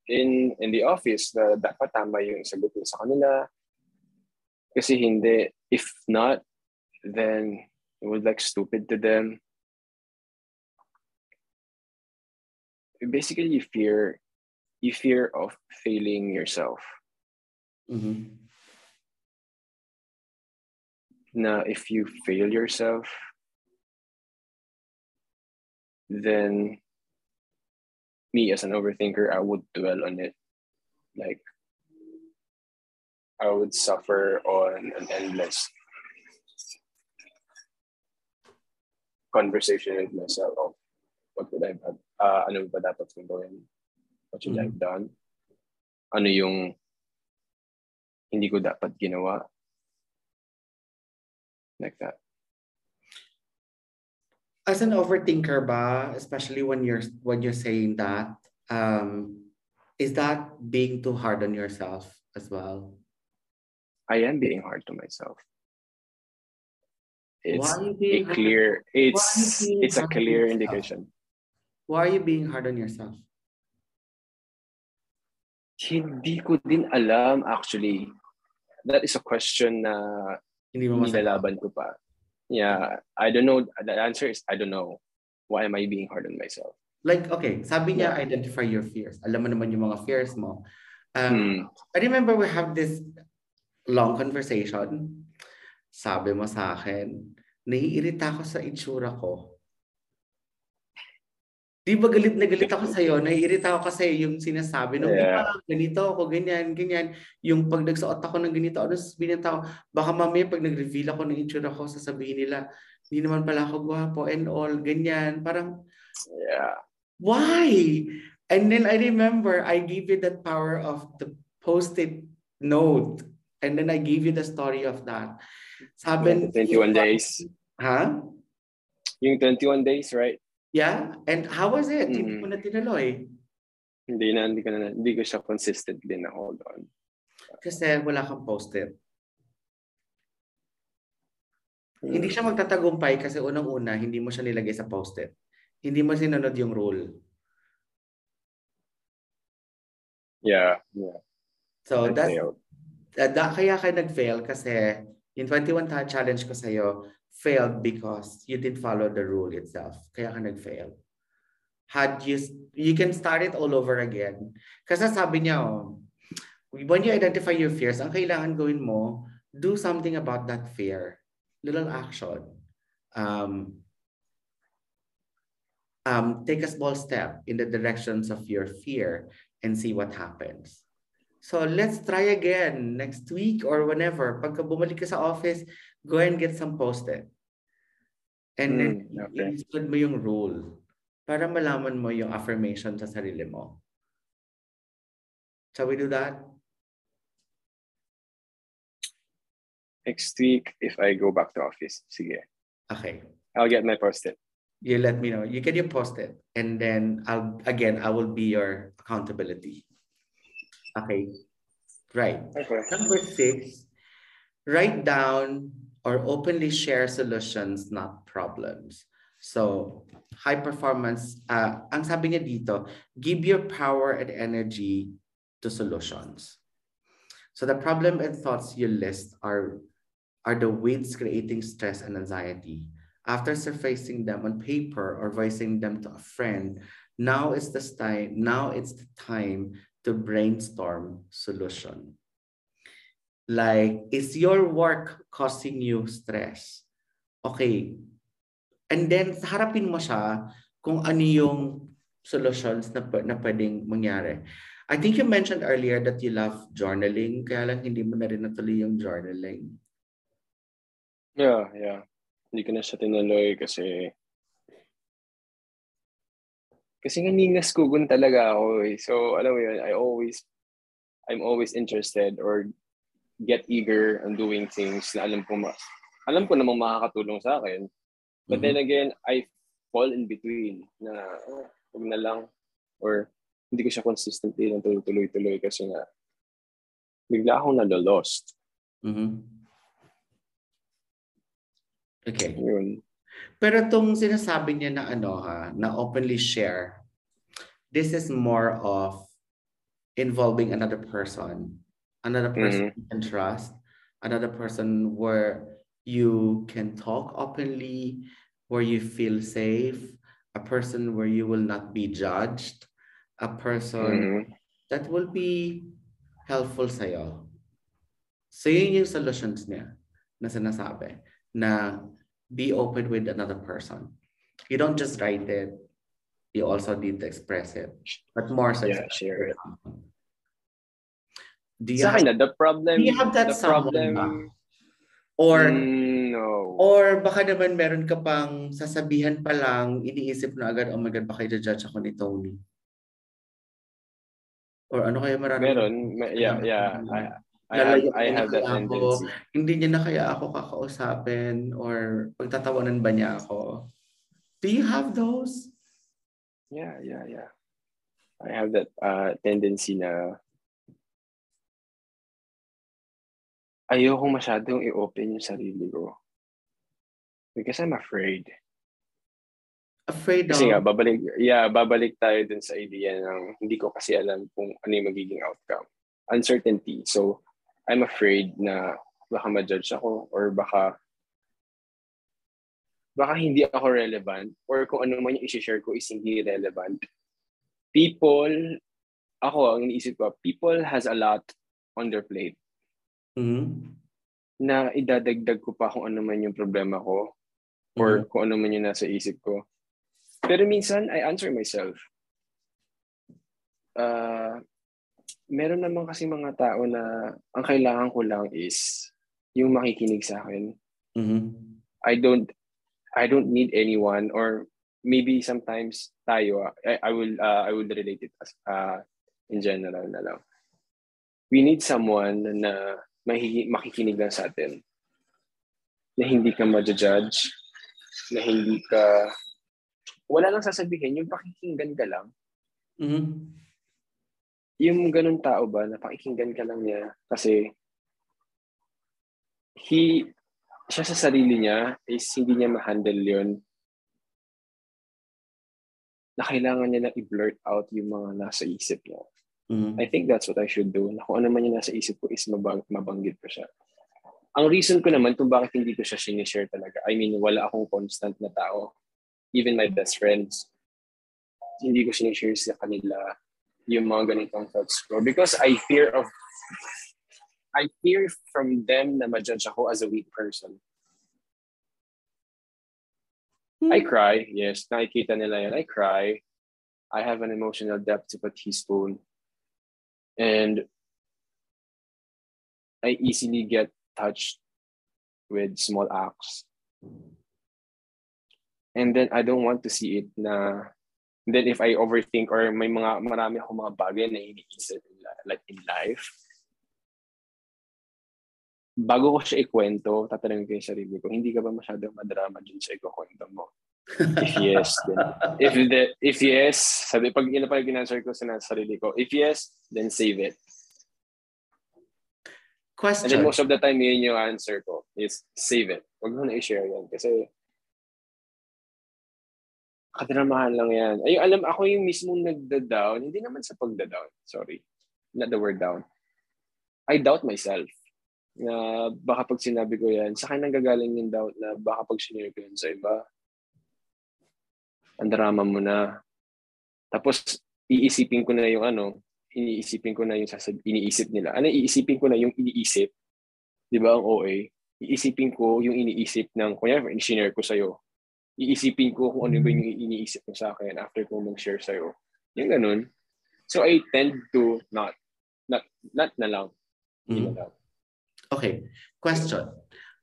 in in the office na dapat tama yung sagot mo sa kanila kasi hindi if not then it was like stupid to them basically you fear you fear of failing yourself. Mm-hmm. Now, if you fail yourself, then me as an overthinker, I would dwell on it. Like, I would suffer on an endless conversation with myself of what would I have, uh, ano ba dapat kong gawin? What should mm-hmm. I have done? Ano yung hindi ko dapat ginawa? Like that. As an overthinker ba, especially when you're when you're saying that, um, is that being too hard on yourself as well? I am being hard to myself. It's Why are you a clear it's it's a clear indication. Why are you being hard on yourself? Hindi ko din alam actually. That is a question na Hindi mo nilalaban ko pa. Yeah, I don't know. The answer is I don't know. Why am I being hard on myself? Like, okay, sabi niya, identify your fears. Alam mo naman yung mga fears mo. Um, Hmm. I remember we have this long conversation. Sabi mo sa akin, naiirita ako sa itsura ko. Di ba galit na galit ako sa'yo? Naiirita ako kasi yung sinasabi nung Yeah. iba, ganito ako, ganyan, ganyan. Yung pag nagsuot ako ng ganito, ano sasabihin ng tao, baka mamaya pag nag-reveal ako ng itsura ko, sasabihin nila, hindi naman pala ako gwapo and all, ganyan. Parang, Yeah. why? And then I remember I gave you that power of the post-it note. And then I gave you the story of that. Sabi, The 21 days. Ha? Yung 21 days, right? Yeah? And how was it? Hindi Mm. mo na tinuloy. Hindi na, hindi ko na, hindi ko siya consistently na hold on. Kasi wala kang post-it. Hindi siya magtatagumpay kasi unang-una, hindi mo siya nilagay sa post-it. Hindi mo sinunod yung rule. Yeah, yeah. So I that's failed. Da, kaya ka nag-fail kasi yung 21 ta- challenge ko sa'yo failed because you didn't follow the rule itself. Kaya ka nag-fail. Had you, you can start it all over again. Kasi sabi niya, oh, when you identify your fears, ang kailangan gawin mo, do something about that fear. Little action. Um, um, take a small step in the directions of your fear and see what happens. So let's try again next week or whenever. Pagka bumalik ka sa office, go and get some post-it. And then Mm, okay. i-spread mo yung rule para malaman mo yung affirmation sa sarili mo. Shall we do that? Next week, if I go back to office, sige. Okay. I'll get my post-it. You let me know. You get your post-it. And then I'll again I will be your accountability. Okay. Right. Okay. Number six, write down or openly share solutions, not problems. So, high performance, uh, ang sabi niya dito, give your power and energy to solutions. So the problem and thoughts you list are, are the weights creating stress and anxiety. After surfacing them on paper or voicing them to a friend, now is the time, now it's the time to brainstorm solution. Like, is your work causing you stress? Okay. And then, harapin mo siya kung ano yung solutions na, na pwedeng mangyari. I think you mentioned earlier that you love journaling, kaya lang hindi mo na rin natuloy yung journaling. Yeah, yeah. Hindi ko na siya tinuloy kasi kasi nga ningas kugun talaga ako eh. So, alam mo yun, I always I'm always interested or get eager on doing things na alam ko mas alam ko namang makakatulong sa akin. But then again, I fall in between na oh, huwag na lang or hindi ko siya consistently na tuloy-tuloy kasi nga bigla akong nalolost. Mhm. Okay. Yun. Pero itong sinasabi niya na ano ha, na openly share, this is more of involving another person. Another person you can trust. Another person where you can talk openly, where you feel safe. A person where you will not be judged. A person Mhm. that will be helpful sa'yo. So yun yung solutions niya na sinasabi na be open with another person. You don't just write it. You also need to express it. But more so Yeah, share it. Do you have, na, the problem, do you have that the someone problem, ba? or Mm, no. or baka naman meron ka pang sasabihan pa lang, iniisip na agad, oh my God, baka i-judge ako ni Tony. Or ano kaya marami? Meron, me- yeah, yeah. I, I have, I have that ako. tendency. Hindi niya na kaya ako kakausapin or pagtatawanan ba niya ako? Do you have those? Yeah, yeah, yeah. I have that uh, tendency na ayoko masyadong i-open yung sarili ko. Because I'm afraid. Afraid Kasi of? nga, babalik, yeah, babalik tayo dun sa idea ng hindi ko kasi alam kung ano yung magiging outcome. Uncertainty. So, I'm afraid na baka ma-judge ako or baka baka hindi ako relevant or kung ano man yung isi-share ko is hindi relevant. People, ako, ang iniisip ko, people has a lot on their plate Mhm. na idadagdag ko pa kung ano man yung problema ko or Mhm. kung ano man yung nasa isip ko. Pero minsan, I answer myself. Uh, meron naman kasi mga tao na ang kailangan ko lang is yung makikinig sa akin. Mhm. I don't I don't need anyone or maybe sometimes tayo I, I will uh, I will relate it as uh, in general na lang. We need someone na makikinig lang sa atin. Na hindi ka ma-judge, na hindi ka wala lang sasabihin, yung pakikinggan ka lang. Mhm. Yung ganun tao ba na pakikinggan ka lang niya kasi he siya sa sarili niya is hindi niya ma-handle yun na kailangan niya na i-blurt out yung mga nasa isip niya. Mhm. I think that's what I should do. Na kung ano man yung nasa isip ko is mabang, mabanggit ko siya. Ang reason ko naman kung bakit hindi ko siya sinishare talaga, I mean, wala akong constant na tao. Even my best friends, hindi ko sinishare sa kanila yung mga ganitong thoughts ko. Because I fear of, I fear from them na ma-judge ako as a weak person. I hmm. cry, yes. Nakikita nila yan. I cry. I have an emotional depth of a teaspoon. And I easily get touched with small acts. And then I don't want to see it na then if I overthink or may mga marami akong mga bagay na iniisip in li- like in life, bago ko siya ikwento, tatanungin ko yung sarili ko, hindi ka ba masyadong madrama dun sa ikukwento mo? If yes, then if the if yes, sabi pag yun na pag in-answer ko sa sarili ko, if yes, then save it. And then Question. most of the time, yun yung answer ko is save it. Huwag mo na i-share yan kasi kadramahan lang yan. Ay, alam, ako yung mismong nagda-down, hindi naman sa pagda-down, sorry. Not the word down. I doubt myself na baka pag sinabi ko yan, sa akin nanggagaling yung doubt na baka pag sinare ko yan sa iba, ang drama mo na. Tapos, iisipin ko na yung ano, iniisipin ko na yung sasab- iniisip nila. Ano, iisipin ko na yung iniisip, di ba ang OA, iisipin ko yung iniisip ng, kunya, in-share ko sa'yo. Iisipin ko kung ano ba yung iniisip mo sa akin after ko mag-share sa'yo. Yung ganun. So I tend to not, not, not na lang. Na Mhm. lang. Okay. Question.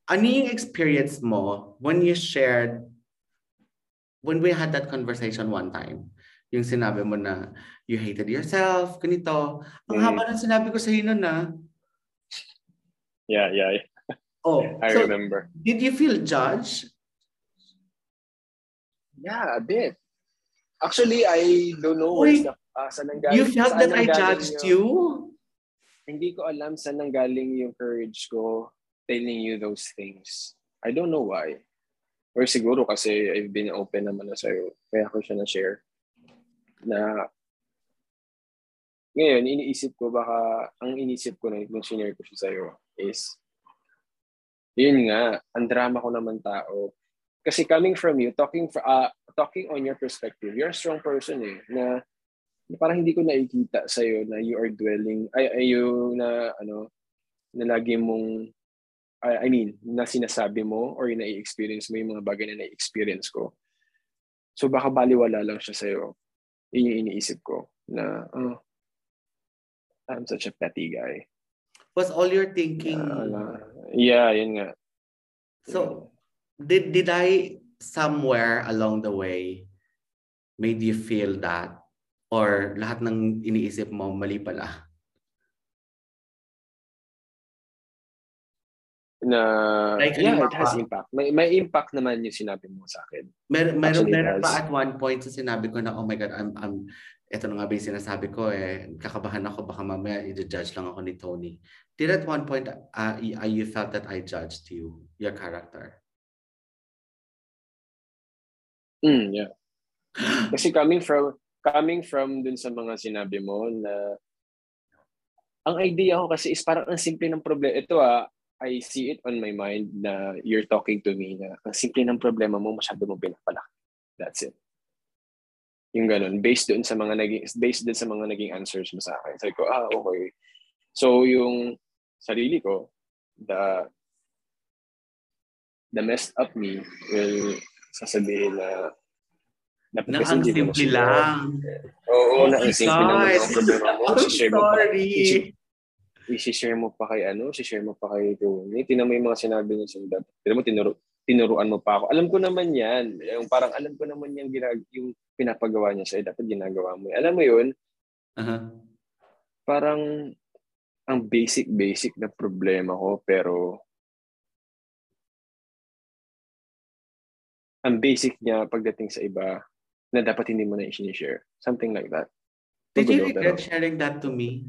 Ano yung experience mo when you shared, when we had that conversation one time, yung sinabi mo na you hated yourself, ganito. Ang Mm. haba ng sinabi ko sa nun na, Yeah, yeah, yeah. oh, I so remember. did you feel judged? Yeah, a bit. Actually, I don't know Uy, the, uh, saan nanggaling. You felt that I judged yung- you? Hindi ko alam saan nanggaling yung courage ko telling you those things. I don't know why. Or siguro kasi I've been open naman na sa'yo. Kaya ko siya na-share. Na ngayon, iniisip ko baka, ang iniisip ko na nung sinare ko siya sa'yo is, yun nga, ang drama ko naman tao. Kasi coming from you, talking for, uh, talking on your perspective, you're a strong person eh, na na parang hindi ko nakikita sa iyo na you are dwelling ay ay you na ano na lagi mong I, I mean na sinasabi mo or na-experience mo yung mga bagay na na-experience ko. So baka baliwala lang siya sa iyo. Yun yung iniisip ko na oh, I'm such a petty guy. Was all your thinking, Uh, yeah, yun nga. so did, did I somewhere along the way made you feel that? Or lahat ng iniisip mo mali pala? na Like, yeah, it has impact. May may impact naman yung sinabi mo sa akin. Mer meron, meron pa at one point sa sinabi ko na, oh my God, I'm, I'm ito na nga ba yung sinasabi ko eh, kakabahan ako, baka mamaya i-judge lang ako ni Tony. Did at one point, uh, you felt that I judged you, your character? Mm, yeah. Kasi coming from, coming from dun sa mga sinabi mo na ang idea ko kasi is parang ang simple ng problema. Ito ah, I see it on my mind na you're talking to me na ang simple ng problema mo, masyado mo pinapalaki. That's it. Yung ganun, based doon sa mga naging, based doon sa mga naging answers mo sa akin. Sabi ko, ah, okay. So, yung sarili ko, the, the messed up me will sasabihin na na ang simple lang. Oo, oh, na ang simple lang ang problema mo. I'm sorry. I-share mo pa kay ano, i-share mo pa kay Tony. Tinan mo yung mga sinabi niya sa dad. Tinan mo, tinuro, tinuruan mo pa ako. Alam ko naman yan. Yung parang alam ko naman yung, ginag yung pinapagawa niya sa'yo. Dapat ginagawa mo. Alam mo yun? Uh-huh. Parang ang basic-basic na problema ko pero ang basic niya pagdating sa iba na dapat hindi mo na i-share. Something like that. Did you regret sharing that to me?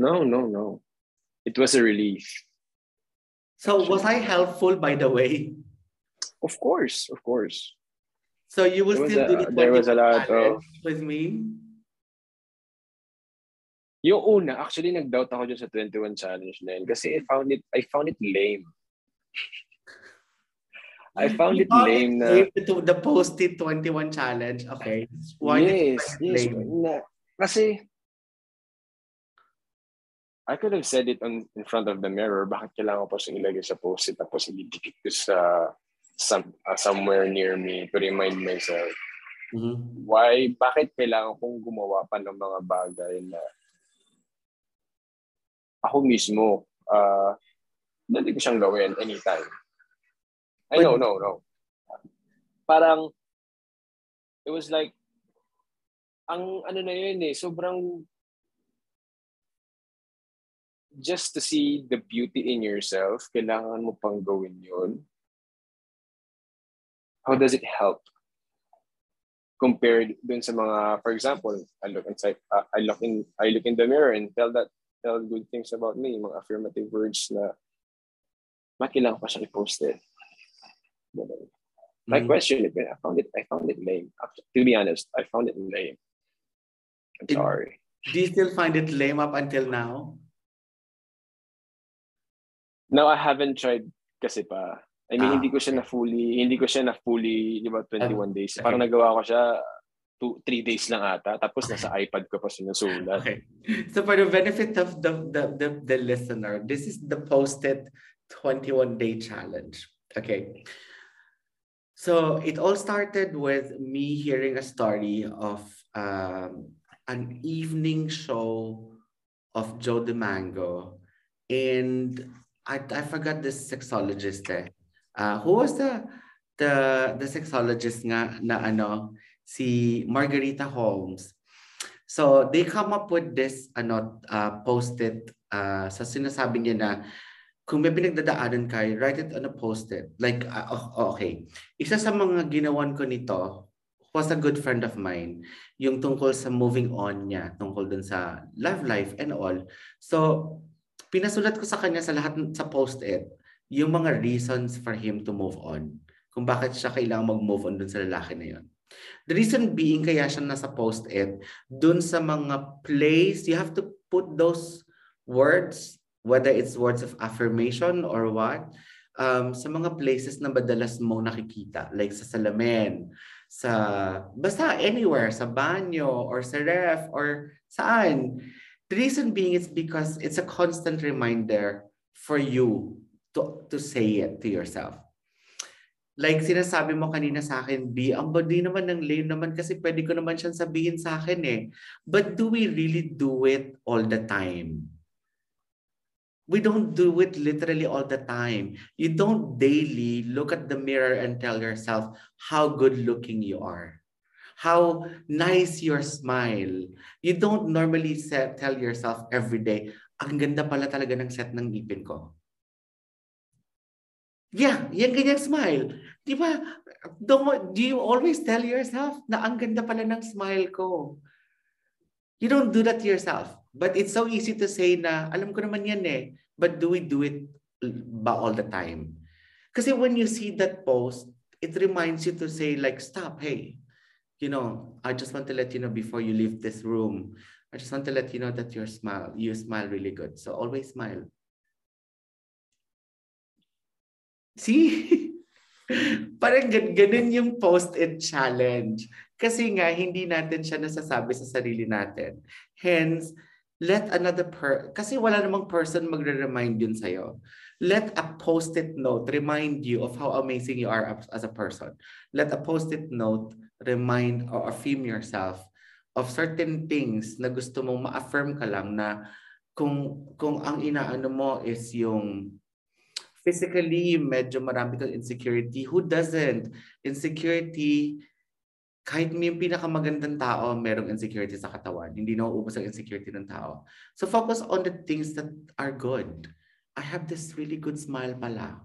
No, no, no. It was a relief. So was I helpful by the way? Of course, of course. So you will still a, do it there was a lot of, with me? Yung una, actually nag-doubt ako dyan sa 21 challenge na yun kasi I found it I found it lame. I found it lame na to the posted 21 challenge. Okay. Why yes, yes. Na, kasi I could have said it on in front of the mirror. Bakit kailangan ko pa siyang ilagay sa post-it tapos ididikit ko sa some, uh, somewhere near me to remind myself. Mm-hmm. Why, bakit kailangan kong gumawa pa ng mga bagay na ako mismo, uh, dali ko siyang gawin anytime. I know, no, no. Parang, it was like, ang ano na yun eh, sobrang just to see the beauty in yourself, kailangan mo pang gawin yun. How does it help? Compared dun sa mga for example I look inside uh, I look in I look in the mirror and tell that tell good things about me mga affirmative words na makilang pa siya i-post it my mm-hmm. question is I found it I found it lame to be honest I found it lame I'm sorry do you still find it lame up until now no I haven't tried kasi pa I mean, ah, hindi ko siya na fully, hindi ko siya na fully, di ba, 21 days. Parang nagawa ko siya two, three days lang ata. Tapos nasa iPad ko pa sinusulat. Okay. So for the benefit of the, the, the, the listener, this is the posted 21 day challenge. Okay. So it all started with me hearing a story of um, an evening show of Joe DeMango. And I, I forgot this sexologist eh. Uh, who was the the the sexologist nga na ano si Margarita Holmes. So they come up with this ano uh, post-it uh, sa sinasabi niya na kung may pinagdadaanan kayo, write it on a post-it. Like, uh, okay. Isa sa mga ginawan ko nito was a good friend of mine. Yung tungkol sa moving on niya, tungkol dun sa love life and all. So, pinasulat ko sa kanya sa lahat sa post-it yung mga reasons for him to move on. Kung bakit siya kailangang mag-move on dun sa lalaki na yun. The reason being kaya siya nasa post-it, dun sa mga place, you have to put those words, whether it's words of affirmation or what, um, sa mga places na madalas mo nakikita. Like sa salamin, sa, basta anywhere, sa banyo, or sa ref, or saan. The reason being is because it's a constant reminder for you to, to say it to yourself. Like sinasabi mo kanina sa akin, B, ang body naman ng lame naman kasi pwede ko naman siyang sabihin sa akin eh. But do we really do it all the time? We don't do it literally all the time. You don't daily look at the mirror and tell yourself how good looking you are. How nice your smile. You don't normally set, tell yourself every day, ang ganda pala talaga ng set ng ngipin ko. Yeah, yung ganyang smile. Di ba? Do, do you always tell yourself na ang ganda pala ng smile ko? You don't do that to yourself. But it's so easy to say na, alam ko naman yan eh. But do we do it ba all the time? Kasi when you see that post, it reminds you to say like, stop, hey, you know, I just want to let you know before you leave this room, I just want to let you know that your smile, you smile really good. So always smile. See? Parang ganun yung post-it challenge. Kasi nga, hindi natin siya nasasabi sa sarili natin. Hence, let another per kasi wala namang person magre-remind yun sa'yo. Let a post-it note remind you of how amazing you are as a person. Let a post-it note remind or affirm yourself of certain things na gusto mong ma-affirm ka lang na kung kung ang inaano mo is yung physically medyo marami kang insecurity who doesn't insecurity kahit may pinakamagandang tao, merong insecurity sa katawan. Hindi na uubos ang insecurity ng tao. So focus on the things that are good. I have this really good smile pala.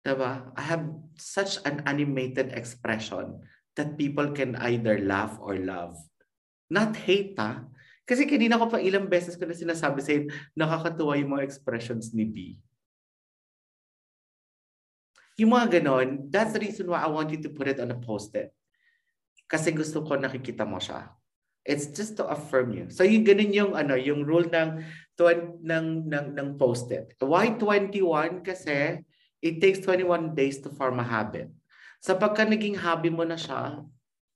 Diba? I have such an animated expression that people can either laugh or love. Not hate ha. Kasi kanina ko pa ilang beses ko na sinasabi sa'yo, nakakatuwa yung mga expressions ni B. Yung mga ganon, that's the reason why I want you to put it on a post-it kasi gusto ko nakikita mo siya. It's just to affirm you. So yung ganun yung ano, yung rule ng ng ng ng post-it. Why 21 kasi it takes 21 days to form a habit. Sa pagka naging hobby mo na siya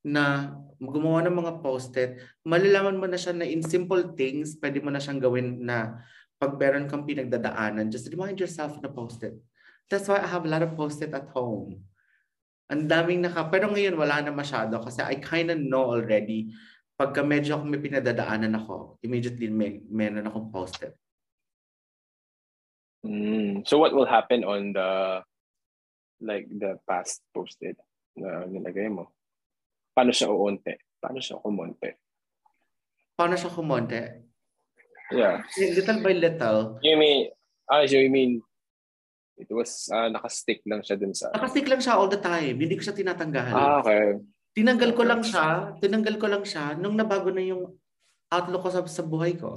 na gumawa ng mga post-it, malalaman mo na siya na in simple things, pwede mo na siyang gawin na pag meron kang pinagdadaanan, just remind yourself na post-it. That's why I have a lot of post-it at home. Ang daming naka, pero ngayon wala na masyado kasi I kind of know already pagka medyo ako may pinadadaanan ako, immediately may meron akong post-it. Mm. So what will happen on the like the past post-it na nilagay mo? Paano siya uunti? Paano siya kumonte? Paano siya kumonte? Yeah. Little by little. You mean, ah, you mean It was, uh, nakastick lang siya dun sa... Nakastick lang siya all the time. Hindi ko siya tinatanggal. Ah, okay. Tinanggal ko lang siya, tinanggal ko lang siya nung nabago na yung outlook ko sa, sa buhay ko.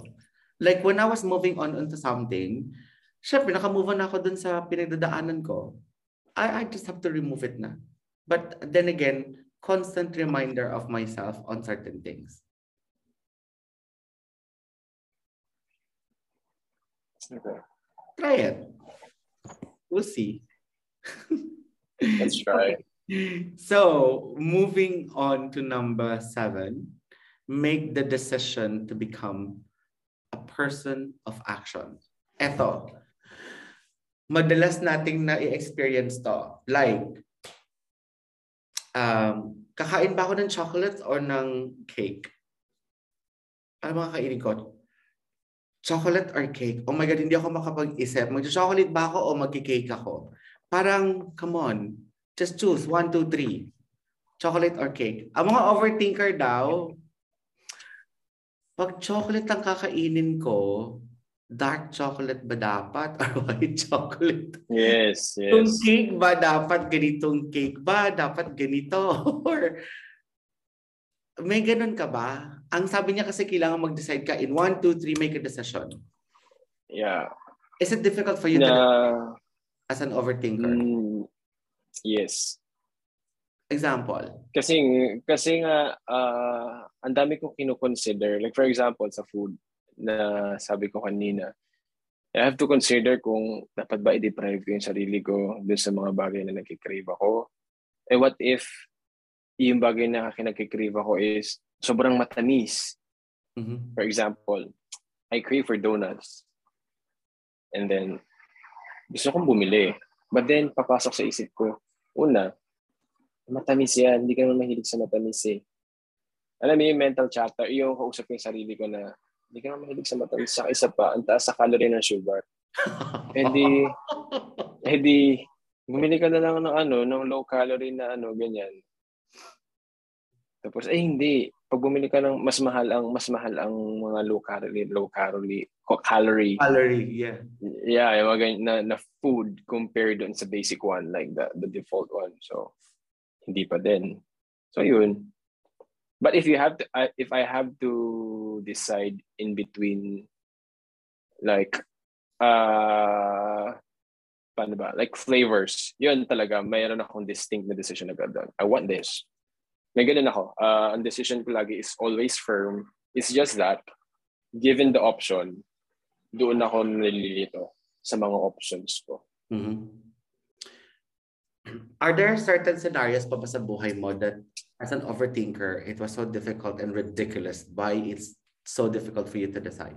Like when I was moving on into something, syempre naka-move on ako dun sa pinagdadaanan ko. I, I just have to remove it na. But then again, constant reminder of myself on certain things. Okay. Try it. We'll see. Let's try. So, moving on to number seven, make the decision to become a person of action. Eto, madalas nating na-experience to. Like, um, kakain ba ako ng chocolates or ng cake? Ano mga kainin ko? Chocolate or cake? Oh my God, hindi ako makapag-isip. Mag-chocolate ba ako o mag-cake ako? Parang, come on, just choose. One, two, three. Chocolate or cake. Ang mga overthinker daw, pag chocolate ang kakainin ko, dark chocolate ba dapat or white chocolate? Yes, yes. Kung cake ba dapat ganitong cake ba? Dapat ganito? or may ganun ka ba? ang sabi niya kasi kailangan mag-decide ka in 1, 2, 3, make a decision. Yeah. Is it difficult for you na, to as an overthinker? Mm, yes. Example. Kasi kasi nga uh, ang dami kong kino-consider. Like for example sa food na sabi ko kanina, I have to consider kung dapat ba i-deprive ko yung sarili ko dun sa mga bagay na nagkikrave ako. And what if yung bagay na kinagkikrave ako is sobrang matamis. Mm-hmm. For example, I crave for donuts. And then, gusto kong bumili. But then, papasok sa isip ko, una, matamis yan. Hindi ka naman mahilig sa matamis eh. Alam mo yung mental chatter, yung kausap ko yung sarili ko na, hindi ka naman mahilig sa matamis. Sa isa pa, ang taas sa calorie ng sugar. hindi, hindi, bumili ka na lang ng ano, ng low calorie na ano, ganyan. Tapos, eh hindi. Pag bumili ka ng mas mahal ang mas mahal ang mga low calorie low calorie calorie. Calorie yeah. Yeah yung mga na, na food compared doon sa basic one like the the default one. So hindi pa din. So yun. But if you have to, I- if I have to decide in between, like, uh, paano ba? Like flavors, yun talaga, mayroon akong distinct na decision agad doon. I want this. May ganun ako. Uh, ang decision ko lagi is always firm. It's just that, given the option, doon ako nalilito sa mga options ko. Mhm. Are there certain scenarios pa ba sa buhay mo that as an overthinker, it was so difficult and ridiculous why it's so difficult for you to decide?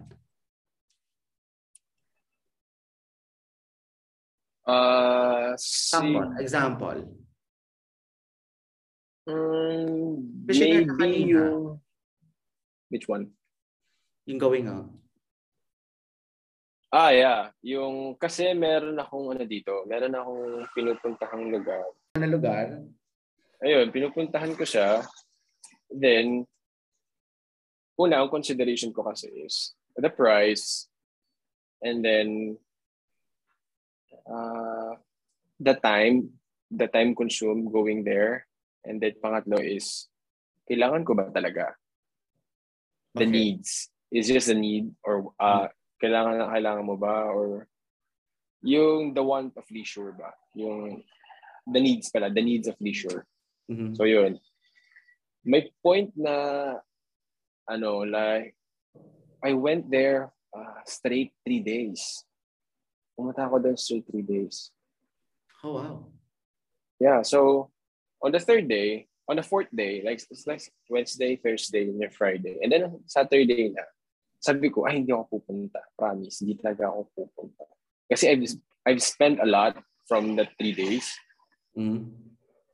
Uh, Example. si, Example. Mm, Kasi maybe yung... Which one? Yung going out. Ah, yeah. Yung, kasi meron akong ano dito, meron akong pinupuntahang lugar. Ano lugar? Ayun, pinupuntahan ko siya. Then, una, ang consideration ko kasi is the price and then uh, the time, the time consumed going there. And then pangatlo is, kailangan ko ba talaga? The Okay. needs. Is just a need or uh, kailangan na kailangan mo ba? Or yung the want of leisure ba? Yung the needs pala, the needs of leisure. Mhm. So yun. May point na ano like I went there uh, straight three days. Pumunta ako doon straight three days. Oh, wow. Yeah, so on the third day, on the fourth day, like it's like Wednesday, Thursday, and then Friday. And then Saturday na, sabi ko, ay hindi ako pupunta. Promise, hindi talaga ako pupunta. Kasi I've, I've spent a lot from the three days. Mhm.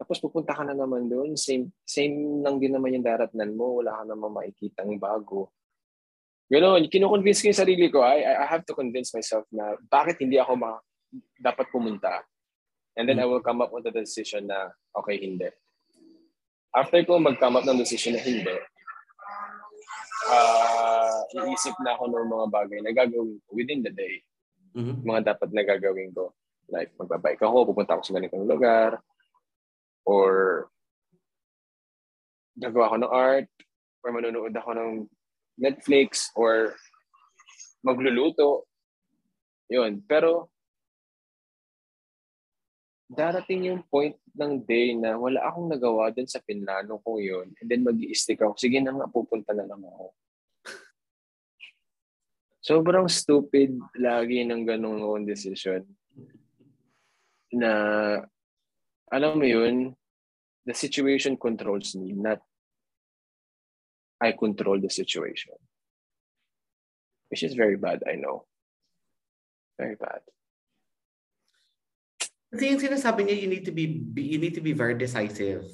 Tapos pupunta ka na naman doon, same same lang din naman yung daratnan mo, wala ka naman makikitang bago. Ganoon, kino-convince ko yung sarili ko, I, I have to convince myself na bakit hindi ako ma dapat pumunta. And then I will come up with the decision na, okay, hindi. After ko mag-come up ng decision na hindi, uh, iisip na ako ng mga bagay na gagawin ko within the day Mhm. mga dapat na gagawin ko. Like, magbabike ako, pupunta ako sa ganitong lugar, or gagawa ako ng art, or manonood ako ng Netflix, or magluluto. Yun. Pero, darating yung point ng day na wala akong nagawa dun sa pinlano ko yun. And then mag stick ako, sige na nga, pupunta na lang ako. Sobrang stupid lagi ng ganong akong decision na alam mo yun, the situation controls me, not I control the situation. Which is very bad, I know. Very bad. Kasi yung sinasabi niya, you need to be, you need to be very decisive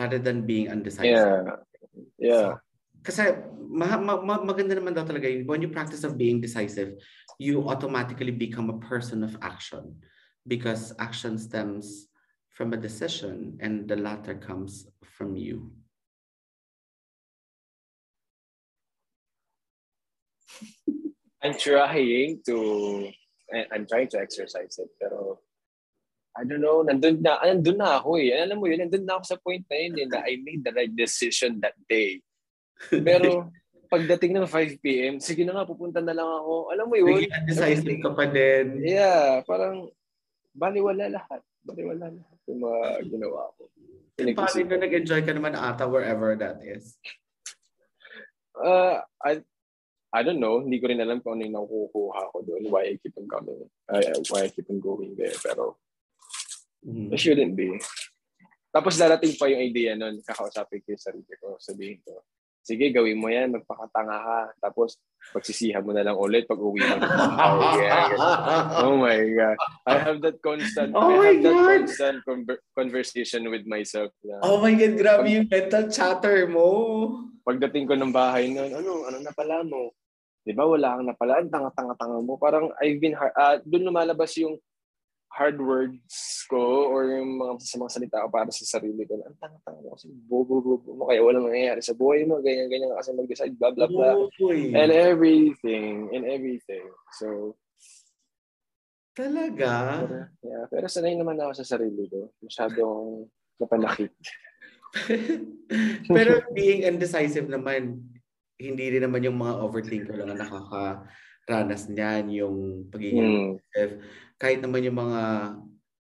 rather than being undecisive. Yeah. Yeah. Kasi ma- ma- ma- maganda naman daw talaga yun. When you practice of being decisive, you automatically become a person of action because action stems from a decision and the latter comes from you. I'm trying to I'm trying to exercise it pero I don't know, nandun na, nandun na ako eh. Alam mo yun, nandun na ako sa point na yun eh, na I made the right decision that day. Pero pagdating ng 5 p.m., sige na nga, pupunta na lang ako. Alam mo yun? Naging undecisive ka pa din. Yeah, parang baliwala lahat. Baliwala lahat yung mga ginawa ko. Paano na nag-enjoy ka naman ata wherever that is? Uh, I, I don't know. Hindi ko rin alam kung ano yung nakukuha ko doon. Why I keep on coming. Uh, why I keep on going there. Pero Mhm. it shouldn't be. Tapos darating pa yung idea nun. Kakausapin ko yung sarili ko. Sabihin ko, sige, gawin mo yan. Magpakatanga ka. Tapos pagsisihan mo na lang ulit pag uwi mo. oh, yeah. oh my God. I have that constant, Oh I have that God. constant conver- conversation with myself na Oh my God, grabe yung mental chatter mo. pagdating ko ng bahay nun, ano, ano na pala mo? Di ba wala kang napala? Ang tanga-tanga-tanga mo. Parang I've been, hard, uh, doon lumalabas yung hard words ko or yung mga sa mga salita ko para sa sarili ko na ang tanga-tanga kasi bobo-bobo mo kaya walang nangyayari sa buhay mo, ganyan-ganyan ka kasi mag-decide, blah, blah, blah. Uy, And everything, and everything. So, talaga? pero, yeah, pero sanay naman ako sa sarili ko. Masyadong napanakit. Pero being indecisive naman, hindi rin naman yung mga overthinker lang ang nakakaranas niyan, yung pagiging Mm. Kahit naman yung mga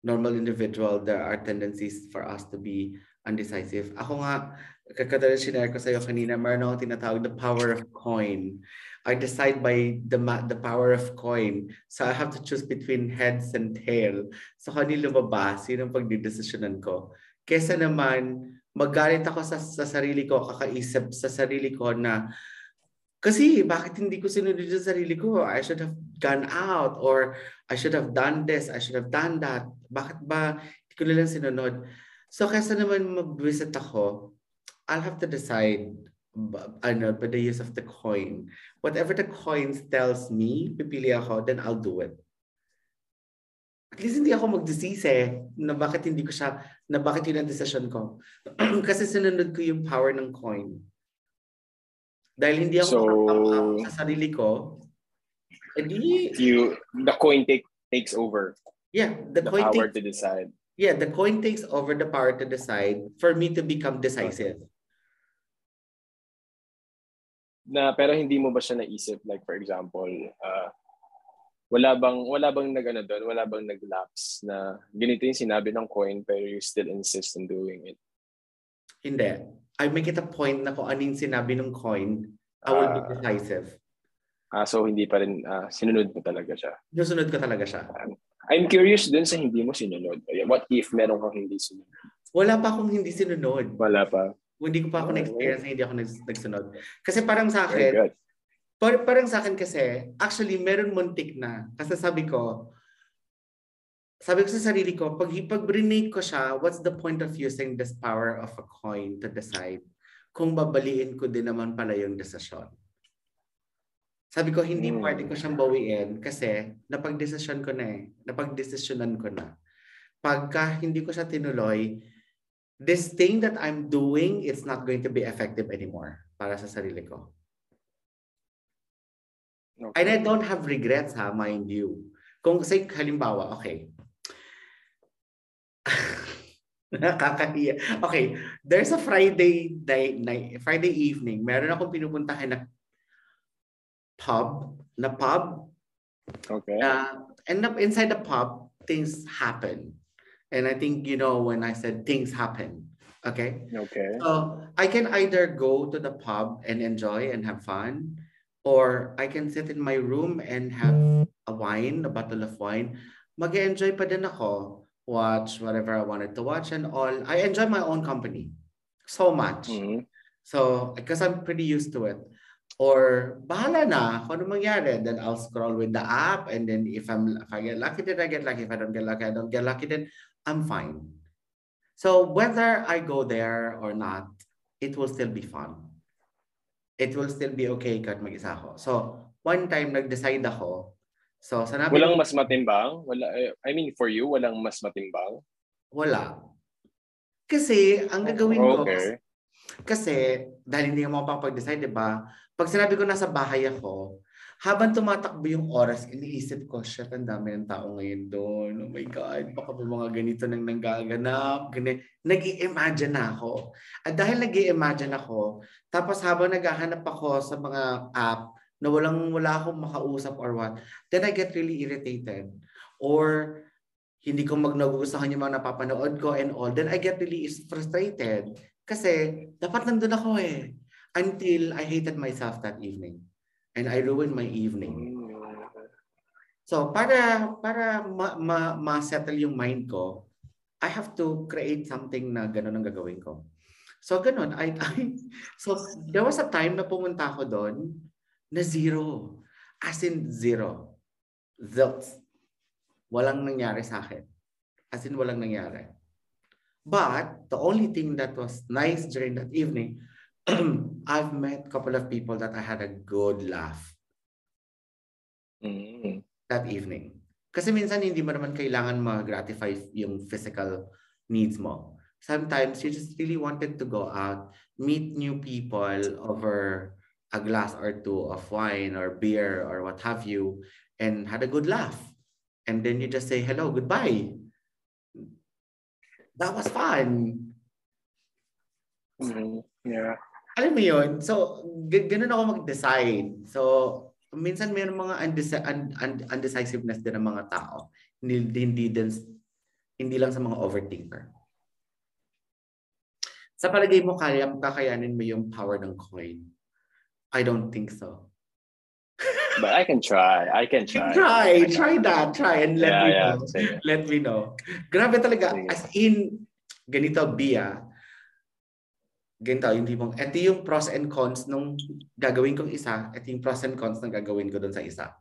normal individual, there are tendencies for us to be undecisive. Ako nga, kakadala sinare ko sa'yo kanina, meron akong tinatawag the power of coin. I decide by the the power of coin. So I have to choose between heads and tail. So kanino lumabas, yun ang pagdidesisyonan ko. Kesa naman, magalit ako sa, sa sarili ko, kakaisip sa sarili ko na kasi bakit hindi ko sinunod yung sarili ko? I should have gone out or I should have done this, I should have done that. Bakit ba hindi ko nilang sinunod? So kesa naman mag-visit ako, I'll have to decide ano, by the use of the coin. Whatever the coin tells me, pipili ako, then I'll do it. At least hindi ako magdesise na bakit hindi ko siya, na bakit yun ang decision ko. Kasi sinunod ko yung power ng coin. Dahil hindi ako So- sa sarili ko, edi, You, the coin take, takes over yeah, the, the coin power takes, to decide. yeah, the coin takes over the power to decide for me to become decisive. Na, pero hindi mo ba siya naisip? Like, for example, uh, wala bang wala bang nagano doon wala bang naglapse na ganito yung sinabi ng coin pero you still insist on doing it Hindi. I make it a point na kung anong sinabi ng coin, I will be Ah. decisive. ah so hindi pa rin ah, sinunod mo talaga siya Nusunod ko talaga siya. I'm curious dun sa hindi mo sinunod what if meron kang hindi sinunod Wala pa akong hindi sinunod. wala pa Hindi ko pa ako Oh, na-experience na hindi ako nags- nagsunod. Kasi parang sa akin, par- parang sa akin kasi, actually, meron muntik na. Kasi sabi ko, sabi ko sa sarili ko, pag, pag renate ko siya, what's the point of using this power of a coin to decide kung babaliin ko din naman pala yung desisyon? Sabi ko, hindi Hmm. pwede ko siyang bawiin kasi napag-desisyon ko na eh. Napag-desisyonan ko na. Pagka hindi ko siya tinuloy, this thing that I'm doing, it's not going to be effective anymore para sa sarili ko. And I okay. don't have regrets ha, mind you. Kung say halimbawa, okay. Nakakahiya. Okay, there's a Friday night, night, Friday evening. Meron akong pinupuntahan na pub, na pub. okay Uh, and up inside the pub, things happen. And I think you know when I said things happen. Okay? okay So I can either go to the pub and enjoy and have fun, or I can sit in my room and have a wine, a bottle of wine. Mag-enjoy pa din ako, watch whatever I wanted to watch and all. I enjoy my own company so much. Mhm. So, because I'm pretty used to it. Or bahala na kung ano mangyari. Then I'll scroll with the app and then if I'm if I get lucky, then I get lucky. If I don't get lucky, I don't get lucky, then I'm fine. So whether I go there or not, it will still be fun. It will still be okay kahit mag-isa ako. So, one time nag-decide ako. So, sanabi walang mas matimbang wala eh, I mean for you walang mas matimbang wala. Kasi, ang gagawin ko, okay Kasi, dahil hindi mo mapapag-decide, di ba? Pag sinabi ko nasa bahay ako, habang tumatakbo yung oras, iniisip ko, shit, ang dami ng tao ngayon doon. Oh my God, baka may mga ganito nang nanggaganap. Ganit. nag imagine na ako. At dahil nag imagine ako, tapos habang naghahanap ako sa mga app na walang wala akong makausap or what, then I get really irritated. Or hindi ko magnagustuhan yung mga napapanood ko and all, then I get really frustrated. Kasi dapat nandun ako eh. Until I hated myself that evening. And I ruined my evening. So para para ma, ma, ma-settle yung mind ko, I have to create something na ganun ang gagawin ko. So ganun, I, I so there was a time na pumunta ako doon na zero. As in zero. Zilts. Walang nangyari sa akin. As in walang nangyari. But the only thing that was nice during that evening, I've met a couple of people that I had a good laugh Mm. that evening. Kasi minsan hindi mo naman kailangan ma-gratify yung physical needs mo. Sometimes you just really wanted to go out, meet new people over a glass or two of wine or beer or what have you, and had a good laugh. And then you just say hello, goodbye. That was fun. Mhm. Yeah. Alam mo yun? So, g- ganun ako mag-decide. So, minsan mayroong mga undeci- un- un- undecisiveness din ng mga tao. Hindi, hindi, din, hindi lang sa mga overthinker. Sa palagay mo, kaya kakayanin mo yung power ng coin? I don't think so. But I can try. I can try. Try, try that. Try and let yeah, me yeah. know. Sige. Let me know. Grabe talaga. Sige. As in, ganito, Bia. Ganito, hindi mo, ito yung pros and cons nung gagawin kong isa. Ito yung pros and cons ng gagawin ko dun sa isa.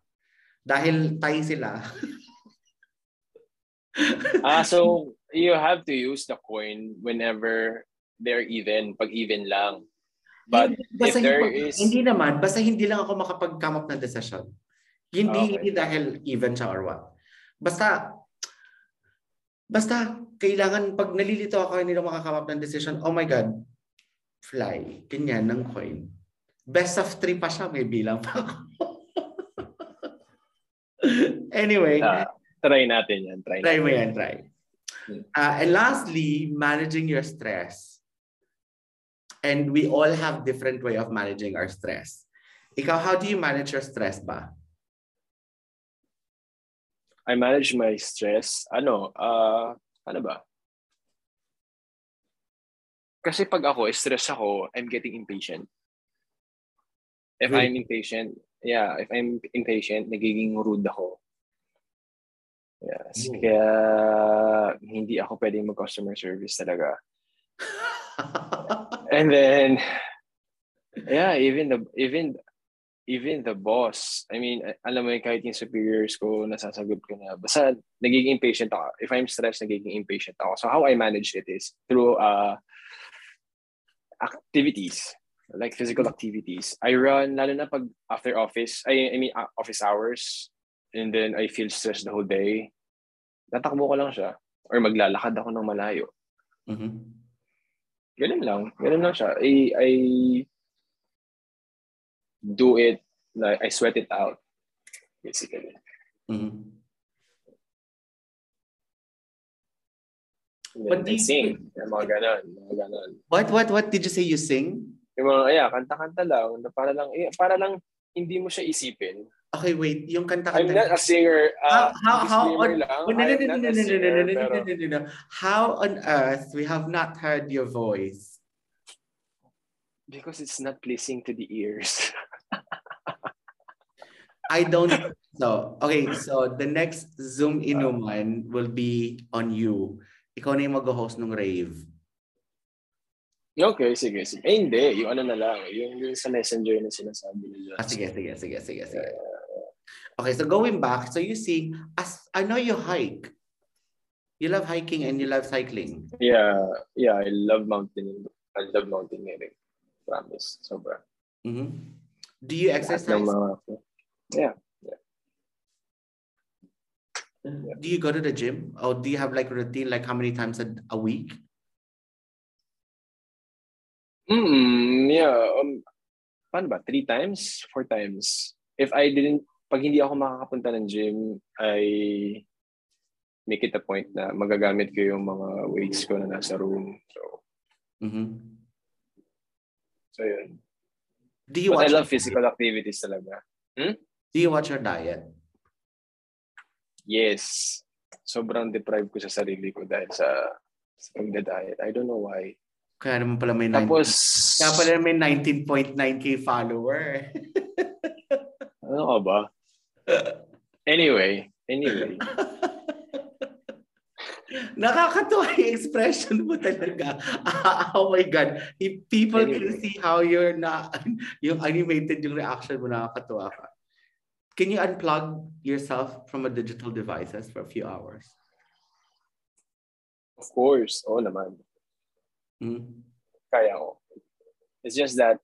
Dahil tayo sila. Ah, so you have to use the coin whenever they're even, pag even lang. But Hindi, if there hindi, is hindi naman, basta hindi lang ako makapag-come up ng decision. Hindi, Okay. hindi dahil even siya or what. Basta, basta, kailangan, pag nalilito ako, hindi lang makakame up ng decision, oh my God, fly, ganyan, ng coin. Best of three pa siya, may bilang pa ako. anyway, Ah, try natin yan. Try, try natin. mo yan, try. Uh, and lastly, managing your stress. And we all have different way of managing our stress. Ikaw, how do you manage your stress ba? I manage my stress. Ano, ah, ano ba? Kasi pag ako, stress ako, I'm getting impatient. If Really? I'm impatient, yeah, if I'm impatient, nagiging rude ako. Yes. Oh. Kaya hindi ako pwedeng mag-customer service talaga. And then, yeah, even the even even the boss. I mean, alam mo yun, kahit yung superiors ko, nasasagot ko na. Basta nagiging impatient ako. If I'm stressed, nagiging impatient ako. So how I manage it is through uh, activities, like physical activities. I run, lalo na pag after office, I, I mean uh, office hours, and then I feel stressed the whole day. Tatakbo ko lang siya. Or maglalakad ako ng malayo. Mhm. Ganun lang. Ganun lang siya. I, I do it, like, I sweat it out. Basically. Mhm. Then I do you- sing. Yung mga ganun. Mga ganun. What, what, what did you say you sing? Yung mga, yeah, kanta-kanta lang. na Para lang, eh, para lang hindi mo siya isipin. Okay, wait. Yung I'm kanta-kanta. not a singer. How, Uh, how, on, lang. no, I no, am no, not no, a no, no, singer, no, no, no, pero no, no, no, no. How on earth we have not heard your voice? because it's not pleasing to the ears. I don't so okay so the next Zoom inuman will be on you. Ikaw na yung mag-host ng rave. okay, sige, sige. Eh, hindi. Yung ano na lang. Yung, yung sa messenger na sinasabi nila. Ah, sige, sige, sige, sige, sige. Okay, so going back, so you see, as I know you hike. You love hiking and you love cycling. Yeah, yeah, I love mountaineering. I love mountaineering. Promise. Sobra. Mhm. Do you exercise? ng mga- Yeah. Do you go to the gym? Or do you have like a routine, like how many times a, a week? Mm, yeah. Um, paano ba? Three times? Four times? If I didn't, pag hindi ako makakapunta ng gym, I make it a point na magagamit ko yung mga weights ko na nasa room. So, Mhm. so yun. Do you But I watch? love physical activities talaga. Do you watch your diet? Yes. Sobrang deprived ko sa sarili ko dahil sa, sa pagda-diet. I don't know why. Kaya naman pala may 19, Tapos, kaya pala may 19.9k follower. ano ka ba? Anyway, anyway. Nakakatuwa yung expression mo talaga. Oh my God. If people can Anyway. see how you're na, yung animated yung reaction mo, nakakatuwa ka. Can you unplug yourself from a digital devices for a few hours? Of course. Oo naman. Mm. Kaya ko. It's just that,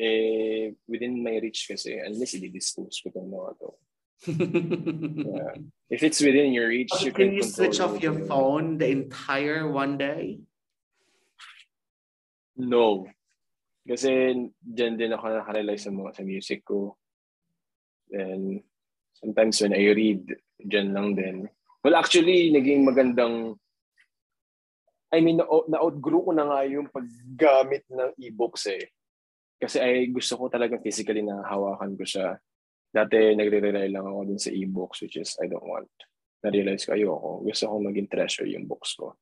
eh, within my reach kasi, unless i-dispose ko itong mga to. Yeah. If it's within your reach, Okay, you can can, you switch off your it. phone the entire one day? No. Kasi dyan din ako nakarely sa mga sa music ko. And sometimes when I read, dyan lang din. Well, actually, naging magandang I mean, na- na-outgrew ko na nga yung paggamit ng e-books eh. Kasi ay gusto ko talaga physically na hawakan ko siya. Dati nagre-rely lang ako dun sa e-books which is I don't want. Na-realize ko ayoko. Gusto ko maging treasure yung books ko.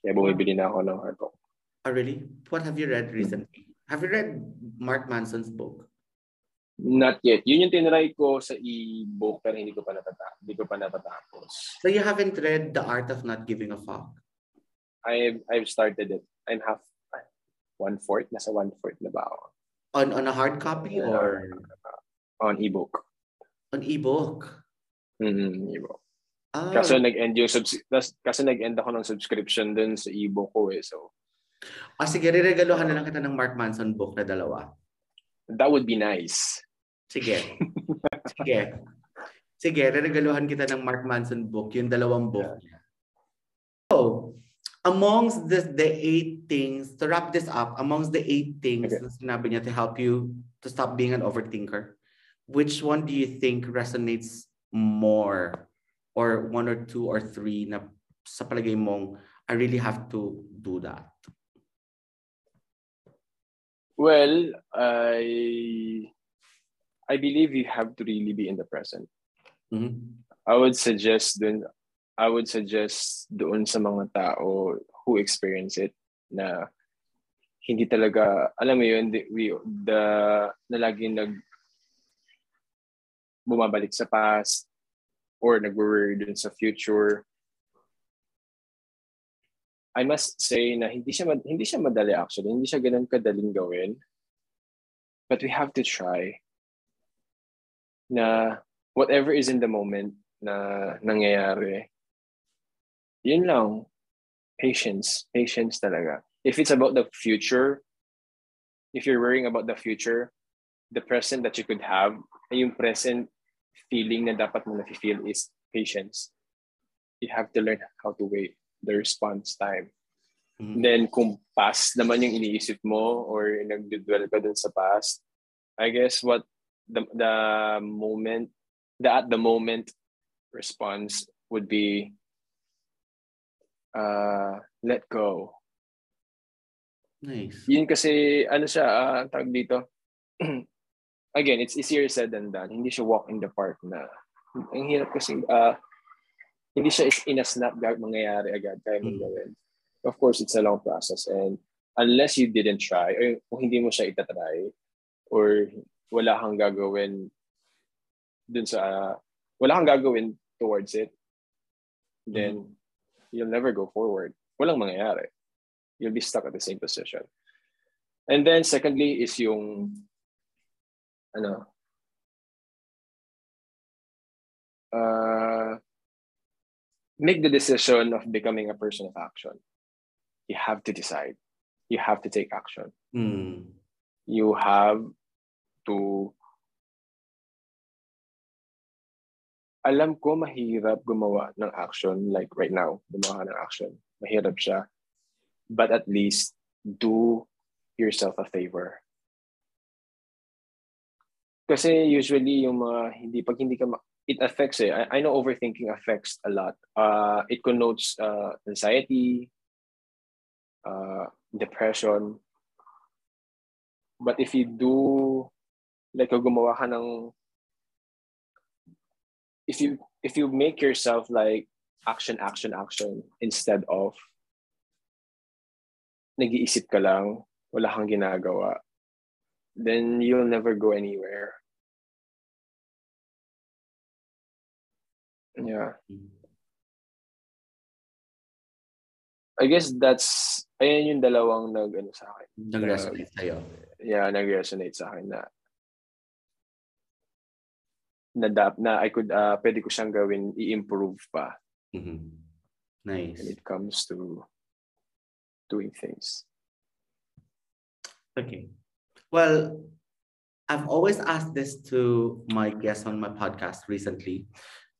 Kaya bumibili na ako ng hardbook. Oh, really? What have you read recently? Have you read Mark Manson's book? Not yet. Yun yung tinry ko sa e-book pero hindi ko pa natata hindi ko pa natatapos. So you haven't read The Art of Not Giving a Fuck? I've I've started it. I'm half one fourth. Nasa one fourth na ba ako? On on a hard copy or On e-book. on ebook? Mm-hmm, e-book. Ah, Kaso nag-end yung subs- kasi nag-end ako ng subscription dun sa e-book ko eh. So ah, sige, riregaluhan na lang kita ng Mark Manson book na dalawa. that would be nice. Sige. Sige. Sige, reregaluhan kita ng Mark Manson book, yung dalawang book. So, amongst the, the eight things, to wrap this up, amongst the eight things Okay. na sinabi niya to help you to stop being an overthinker, which one do you think resonates more? Or one or two or three na sa palagay mong, I really have to do that? Well, I I believe you have to really be in the present. Mhm. I would suggest dun I would suggest doon sa mga tao who experience it na hindi talaga alam mo yun the, we the na laging nag bumabalik sa past or nag-worry dun sa future. I must say na hindi siya hindi siya madali actually. Hindi siya ganun kadaling gawin. But we have to try na whatever is in the moment na nangyayari, yun lang. Patience. Patience talaga. If it's about the future, if you're worrying about the future, the present that you could have, yung present feeling na dapat mo na-feel is patience. You have to learn how to wait the response time. Mhm. Then kung past naman yung iniisip mo or nagdudwell ka dun sa past, I guess what the the moment the at the moment response would be uh let go. Nice. Yun kasi ano siya ah, tawag dito. Again, it's easier said than done. Hindi siya walk in the park na ang hirap kasi ah hindi siya is- in a snap gag mangyayari agad kaya mong Mm. gawin. Of course, it's a long process and unless you didn't try or kung hindi mo siya itatry or wala kang gagawin dun sa wala kang gagawin towards it then you'll never go forward. Walang mangyayari. You'll be stuck at the same position. And then secondly is yung ano uh, make the decision of becoming a person of action. You have to decide. You have to take action. Mm. You have to alam ko mahirap gumawa ng action like right now, gumawa ng action. Mahirap siya. But at least do yourself a favor. Kasi usually yung mga hindi pag hindi ka ma- it affects eh. I, I know overthinking affects a lot. Uh, it connotes uh, anxiety, uh, depression. But if you do like gumawa ka ng if you if you make yourself like action action action instead of nag-iisip ka lang wala kang ginagawa then you'll never go anywhere. Yeah. I guess that's ayan yung dalawang nag ano sa akin. Nag-resonate sa'yo. yeah nag-resonate sa akin na na, dap, na I could uh, pwede ko siyang gawin i-improve pa Mhm. Nice. when it comes to doing things. Okay. Well, I've always asked this to my guests on my podcast recently.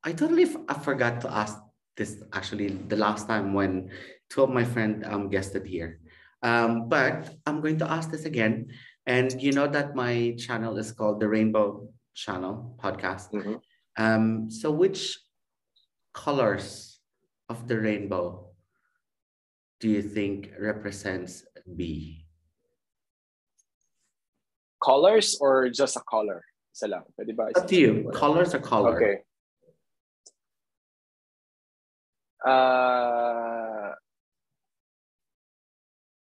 I totally f- I forgot to ask this actually the last time when two of my friends um guested here. Um, but I'm going to ask this again. And you know that my channel is called the Rainbow Channel Podcast. Mhm. Um, so which colors of the rainbow do you think represents B? Colors or just a color? Isa lang. Pwede ba? Up to you. Colors or color? Okay. Uh,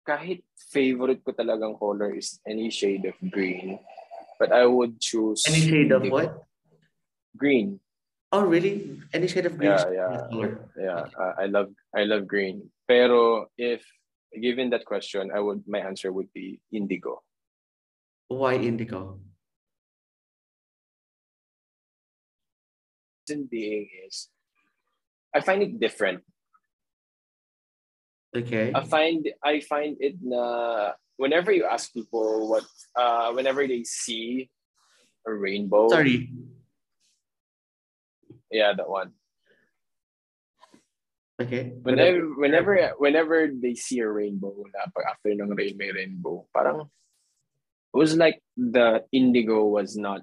kahit favorite ko talagang color is any shade of green. But I would choose... Any shade of what? Green. Oh, really? Any shade of green? Yeah, yeah. Color. Yeah, I love I love green. Pero if given that question, I would my answer would be indigo. Why indigo? Reason being is I find it different. Okay. I find I find it na whenever you ask people what uh whenever they see a rainbow. Sorry. Yeah, that one. Okay. Whenever whenever whenever they see a rainbow na pag after ng rain may rainbow, parang it was like the indigo was not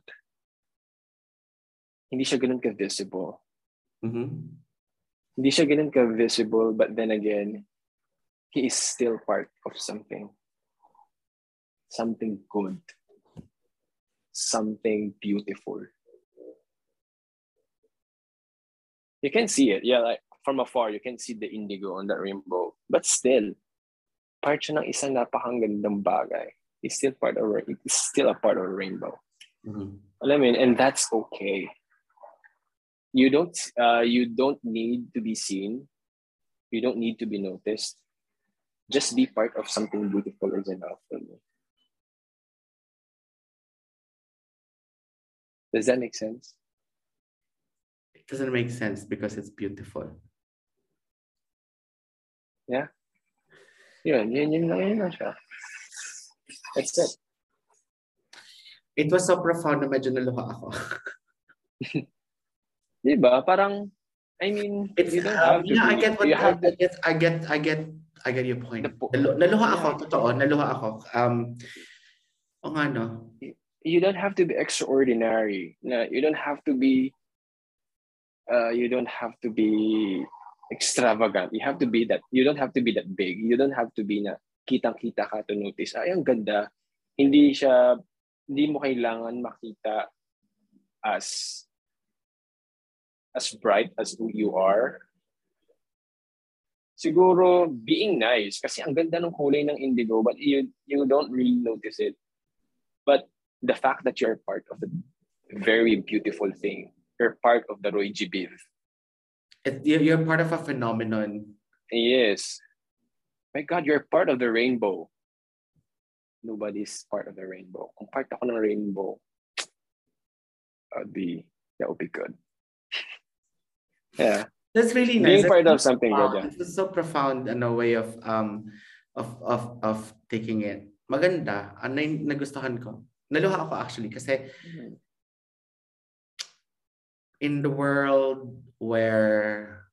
hindi siya ganun ka-visible. Mhm. Hindi siya ganun ka-visible, but then again, he is still part of something. Something good. Something beautiful. You can see it. Yeah, like from afar, you can see the indigo on that rainbow. But still, part siya ng isang napakagandang bagay. It's still part of it's still a part of a rainbow. Mhm. Alam mo and that's okay. You don't uh, you don't need to be seen. You don't need to be noticed. Just be part of something beautiful is enough for me. Does that make sense? It doesn't make sense because it's beautiful. Yun, yun, yun, yun lang siya. That's it. It was so profound na medyo naluha ako. Di ba? Parang, I mean, It's, you don't um, have to yeah, I be- get what you have I get, I get, I get, I get your point. The po- Nalu- naluha ako, Yeah. totoo, naluha ako. Um, o nga no, you don't have to be extraordinary. No, you don't have to be uh, you don't have to be extravagant. You have to be that you don't have to be that big. You don't have to be na kitang-kita ka to notice. Ay, ang ganda. Hindi siya hindi mo kailangan makita as as bright as who you are. Siguro being nice kasi ang ganda ng kulay ng indigo but you you don't really notice it. But the fact that you're part of a very beautiful thing, you're part of the Roy G. Biv. you're, part of a phenomenon. Yes. My God, you're part of the rainbow. Nobody's part of the rainbow. Kung part ako ng rainbow, that'd be, that would be good. yeah. That's really nice. Being part That's of something good, yeah. It was so profound in a way of um of of of taking it. Maganda. Ano yung nagustuhan ko? Naluha ako actually kasi in the world where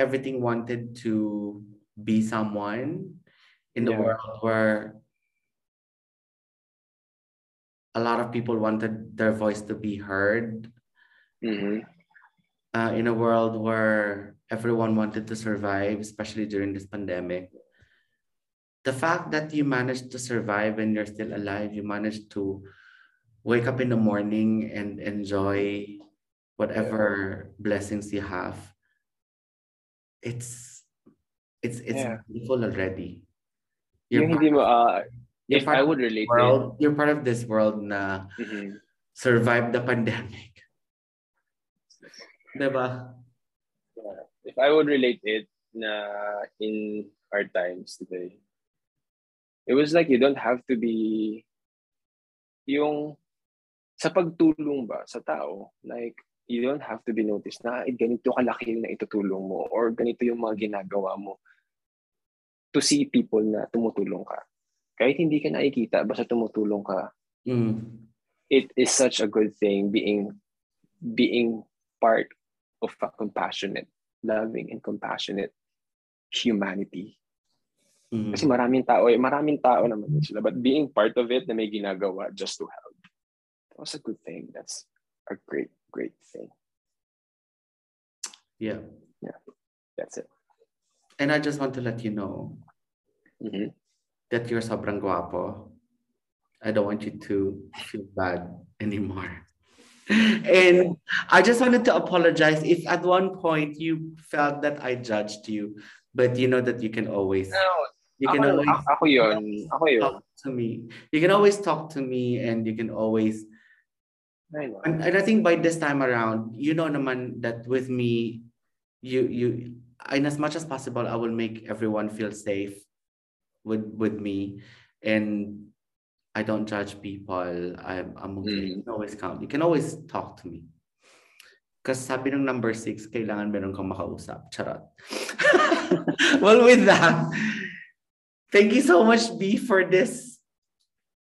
everything wanted to be someone, in the Yeah. world where a lot of people wanted their voice to be heard, Mhm. uh, in a world where everyone wanted to survive, especially during this pandemic, the fact that you managed to survive and you're still alive, you managed to wake up in the morning and enjoy whatever blessings you have. It's it's it's Yeah. beautiful already. Yung part mo, uh, you're if part I would relate world, you're part of this world na Mhm. survived the pandemic. Diba? Yeah. If I would relate it na in our times today, it was like you don't have to be yung sa pagtulong ba sa tao, like you don't have to be noticed na "Ay, ganito kalaki na itutulong mo or ganito yung mga ginagawa mo to see people na tumutulong ka. Kahit hindi ka nakikita, basta tumutulong ka, Mm. it is such a good thing being being part of a compassionate, loving and compassionate humanity. Mm. Kasi maraming tao, eh, maraming tao naman din sila. But being part of it na may ginagawa just to help, that was a good thing. That's a great, great thing. Yeah. Yeah. That's it. And I just want to let you know Mhm. that you're sobrang guapo. I don't want you to feel bad anymore. And I just wanted to apologize if at one point you felt that I judged you, but you know that you can always No, you can ako, always ako, yun. Ako yun. talk to me. You can always talk to me and you can always I know. and, and I think by this time around, you know naman that with me, you you and as much as possible, I will make everyone feel safe with with me. And I don't judge people. I'm I'm okay. You Mm. can always count. You can always talk to me. Kasi sabi ng number six, kailangan meron kang makausap. Charot. well, with that, thank you so much, B, for this.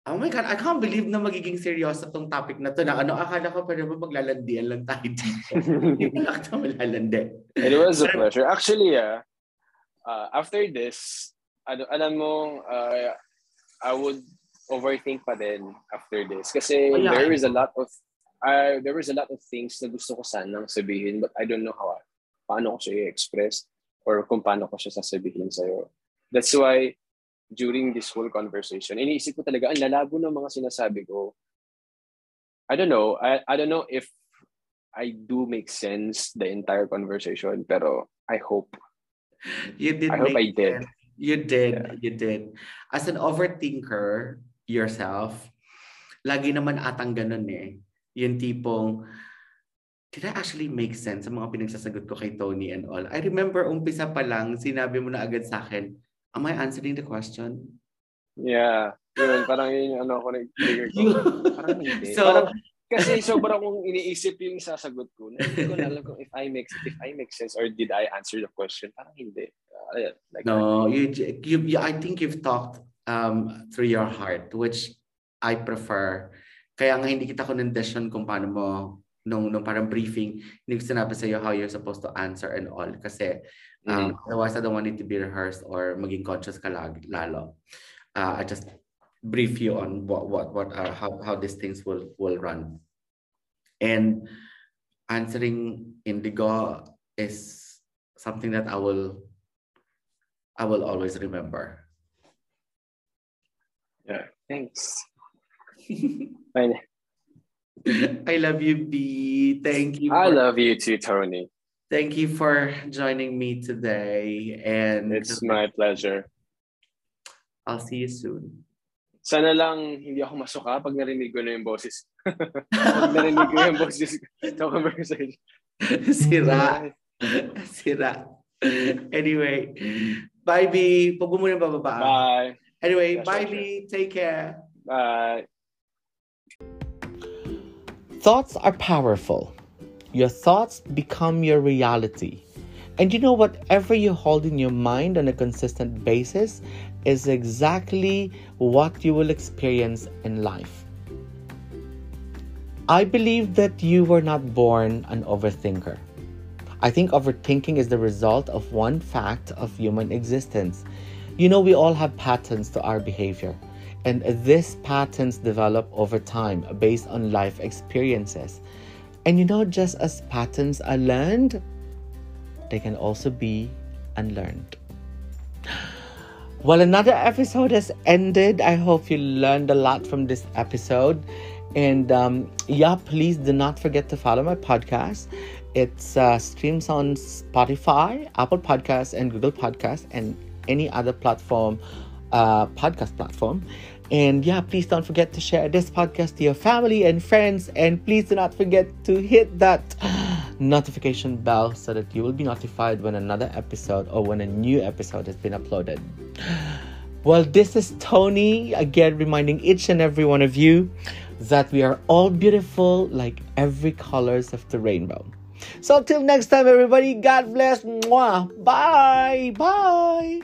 Oh my God, I can't believe na magiging seryoso tong topic na to na ano, akala ko pa naman maglalandian lang tayo dito. Hindi pala ako malalandi. It was a pleasure. Actually, yeah, uh, after this, ano, alam mo, uh, I would overthink pa din after this. Kasi yeah. there is a lot of, uh, there was a lot of things na gusto ko sanang sabihin, but I don't know how, paano ko siya i-express or kung paano ko siya sasabihin sa'yo. That's why, during this whole conversation, iniisip ko talaga, ang lalabo ng mga sinasabi ko. I don't know. I, I don't know if I do make sense the entire conversation, pero I hope. You did I hope I did. sense. You did. Yeah. You did. As an overthinker yourself, lagi naman atang ganun eh. Yung tipong, did I actually make sense sa mga pinagsasagot ko kay Tony and all? I remember umpisa pa lang, sinabi mo na agad sa akin, am I answering the question? Yeah. Yun, parang yun yung ano ko nag-trigger ko. Parang hindi. So- Parang- kasi sobrang kong iniisip yung sasagot ko. Na hindi ko na alam kung if I make if I make sense or did I answer the question. Parang hindi. Uh, like, No, you, you, you I think you've talked um, through your heart, which I prefer. Kaya nga hindi kita condition kung paano mo nung, nung parang briefing, hindi ko sinabi sa'yo how you're supposed to answer and all. Kasi um, otherwise I don't want it to be rehearsed or maging conscious ka lalo. Uh, I just brief you on what what what uh, how how these things will will run. And answering indigo is something that I will I will always remember. yeah. Thanks. I love you, B. Thank you. I love you too, Tony. Thank you for joining me today, and It's my pleasure. I'll see you soon. Sana lang hindi ako masuka pag narinig ko na yung boses. pag narinig ko yung boses sa conversation. Sira. Sira. Anyway, bye, B. Pag mo muna bababa. Bye. Anyway, Yeah, bye, sure, B. Take care. Bye. Thoughts are powerful. Your thoughts become your reality. And you know, whatever you hold in your mind on a consistent basis is exactly what you will experience in life. I believe that you were not born an overthinker. I think overthinking is the result of one fact of human existence. You know, we all have patterns to our behavior, and these patterns develop over time based on life experiences. And you know, just as patterns are learned, they can also be unlearned. Well, another episode has ended. I hope you learned a lot from this episode. And um, yeah, please do not forget to follow my podcast. It's uh, streams on Spotify, Apple Podcasts, and Google Podcasts, and any other platform, uh, podcast platform. And yeah, please don't forget to share this podcast to your family and friends. And please do not forget to hit that notification bell so that you will be notified when another episode or when a new episode has been uploaded. Well, this is Tony again reminding each and every one of you that we are all beautiful like every colors of the rainbow. So till next time everybody, God bless. Mwah. Bye. Bye.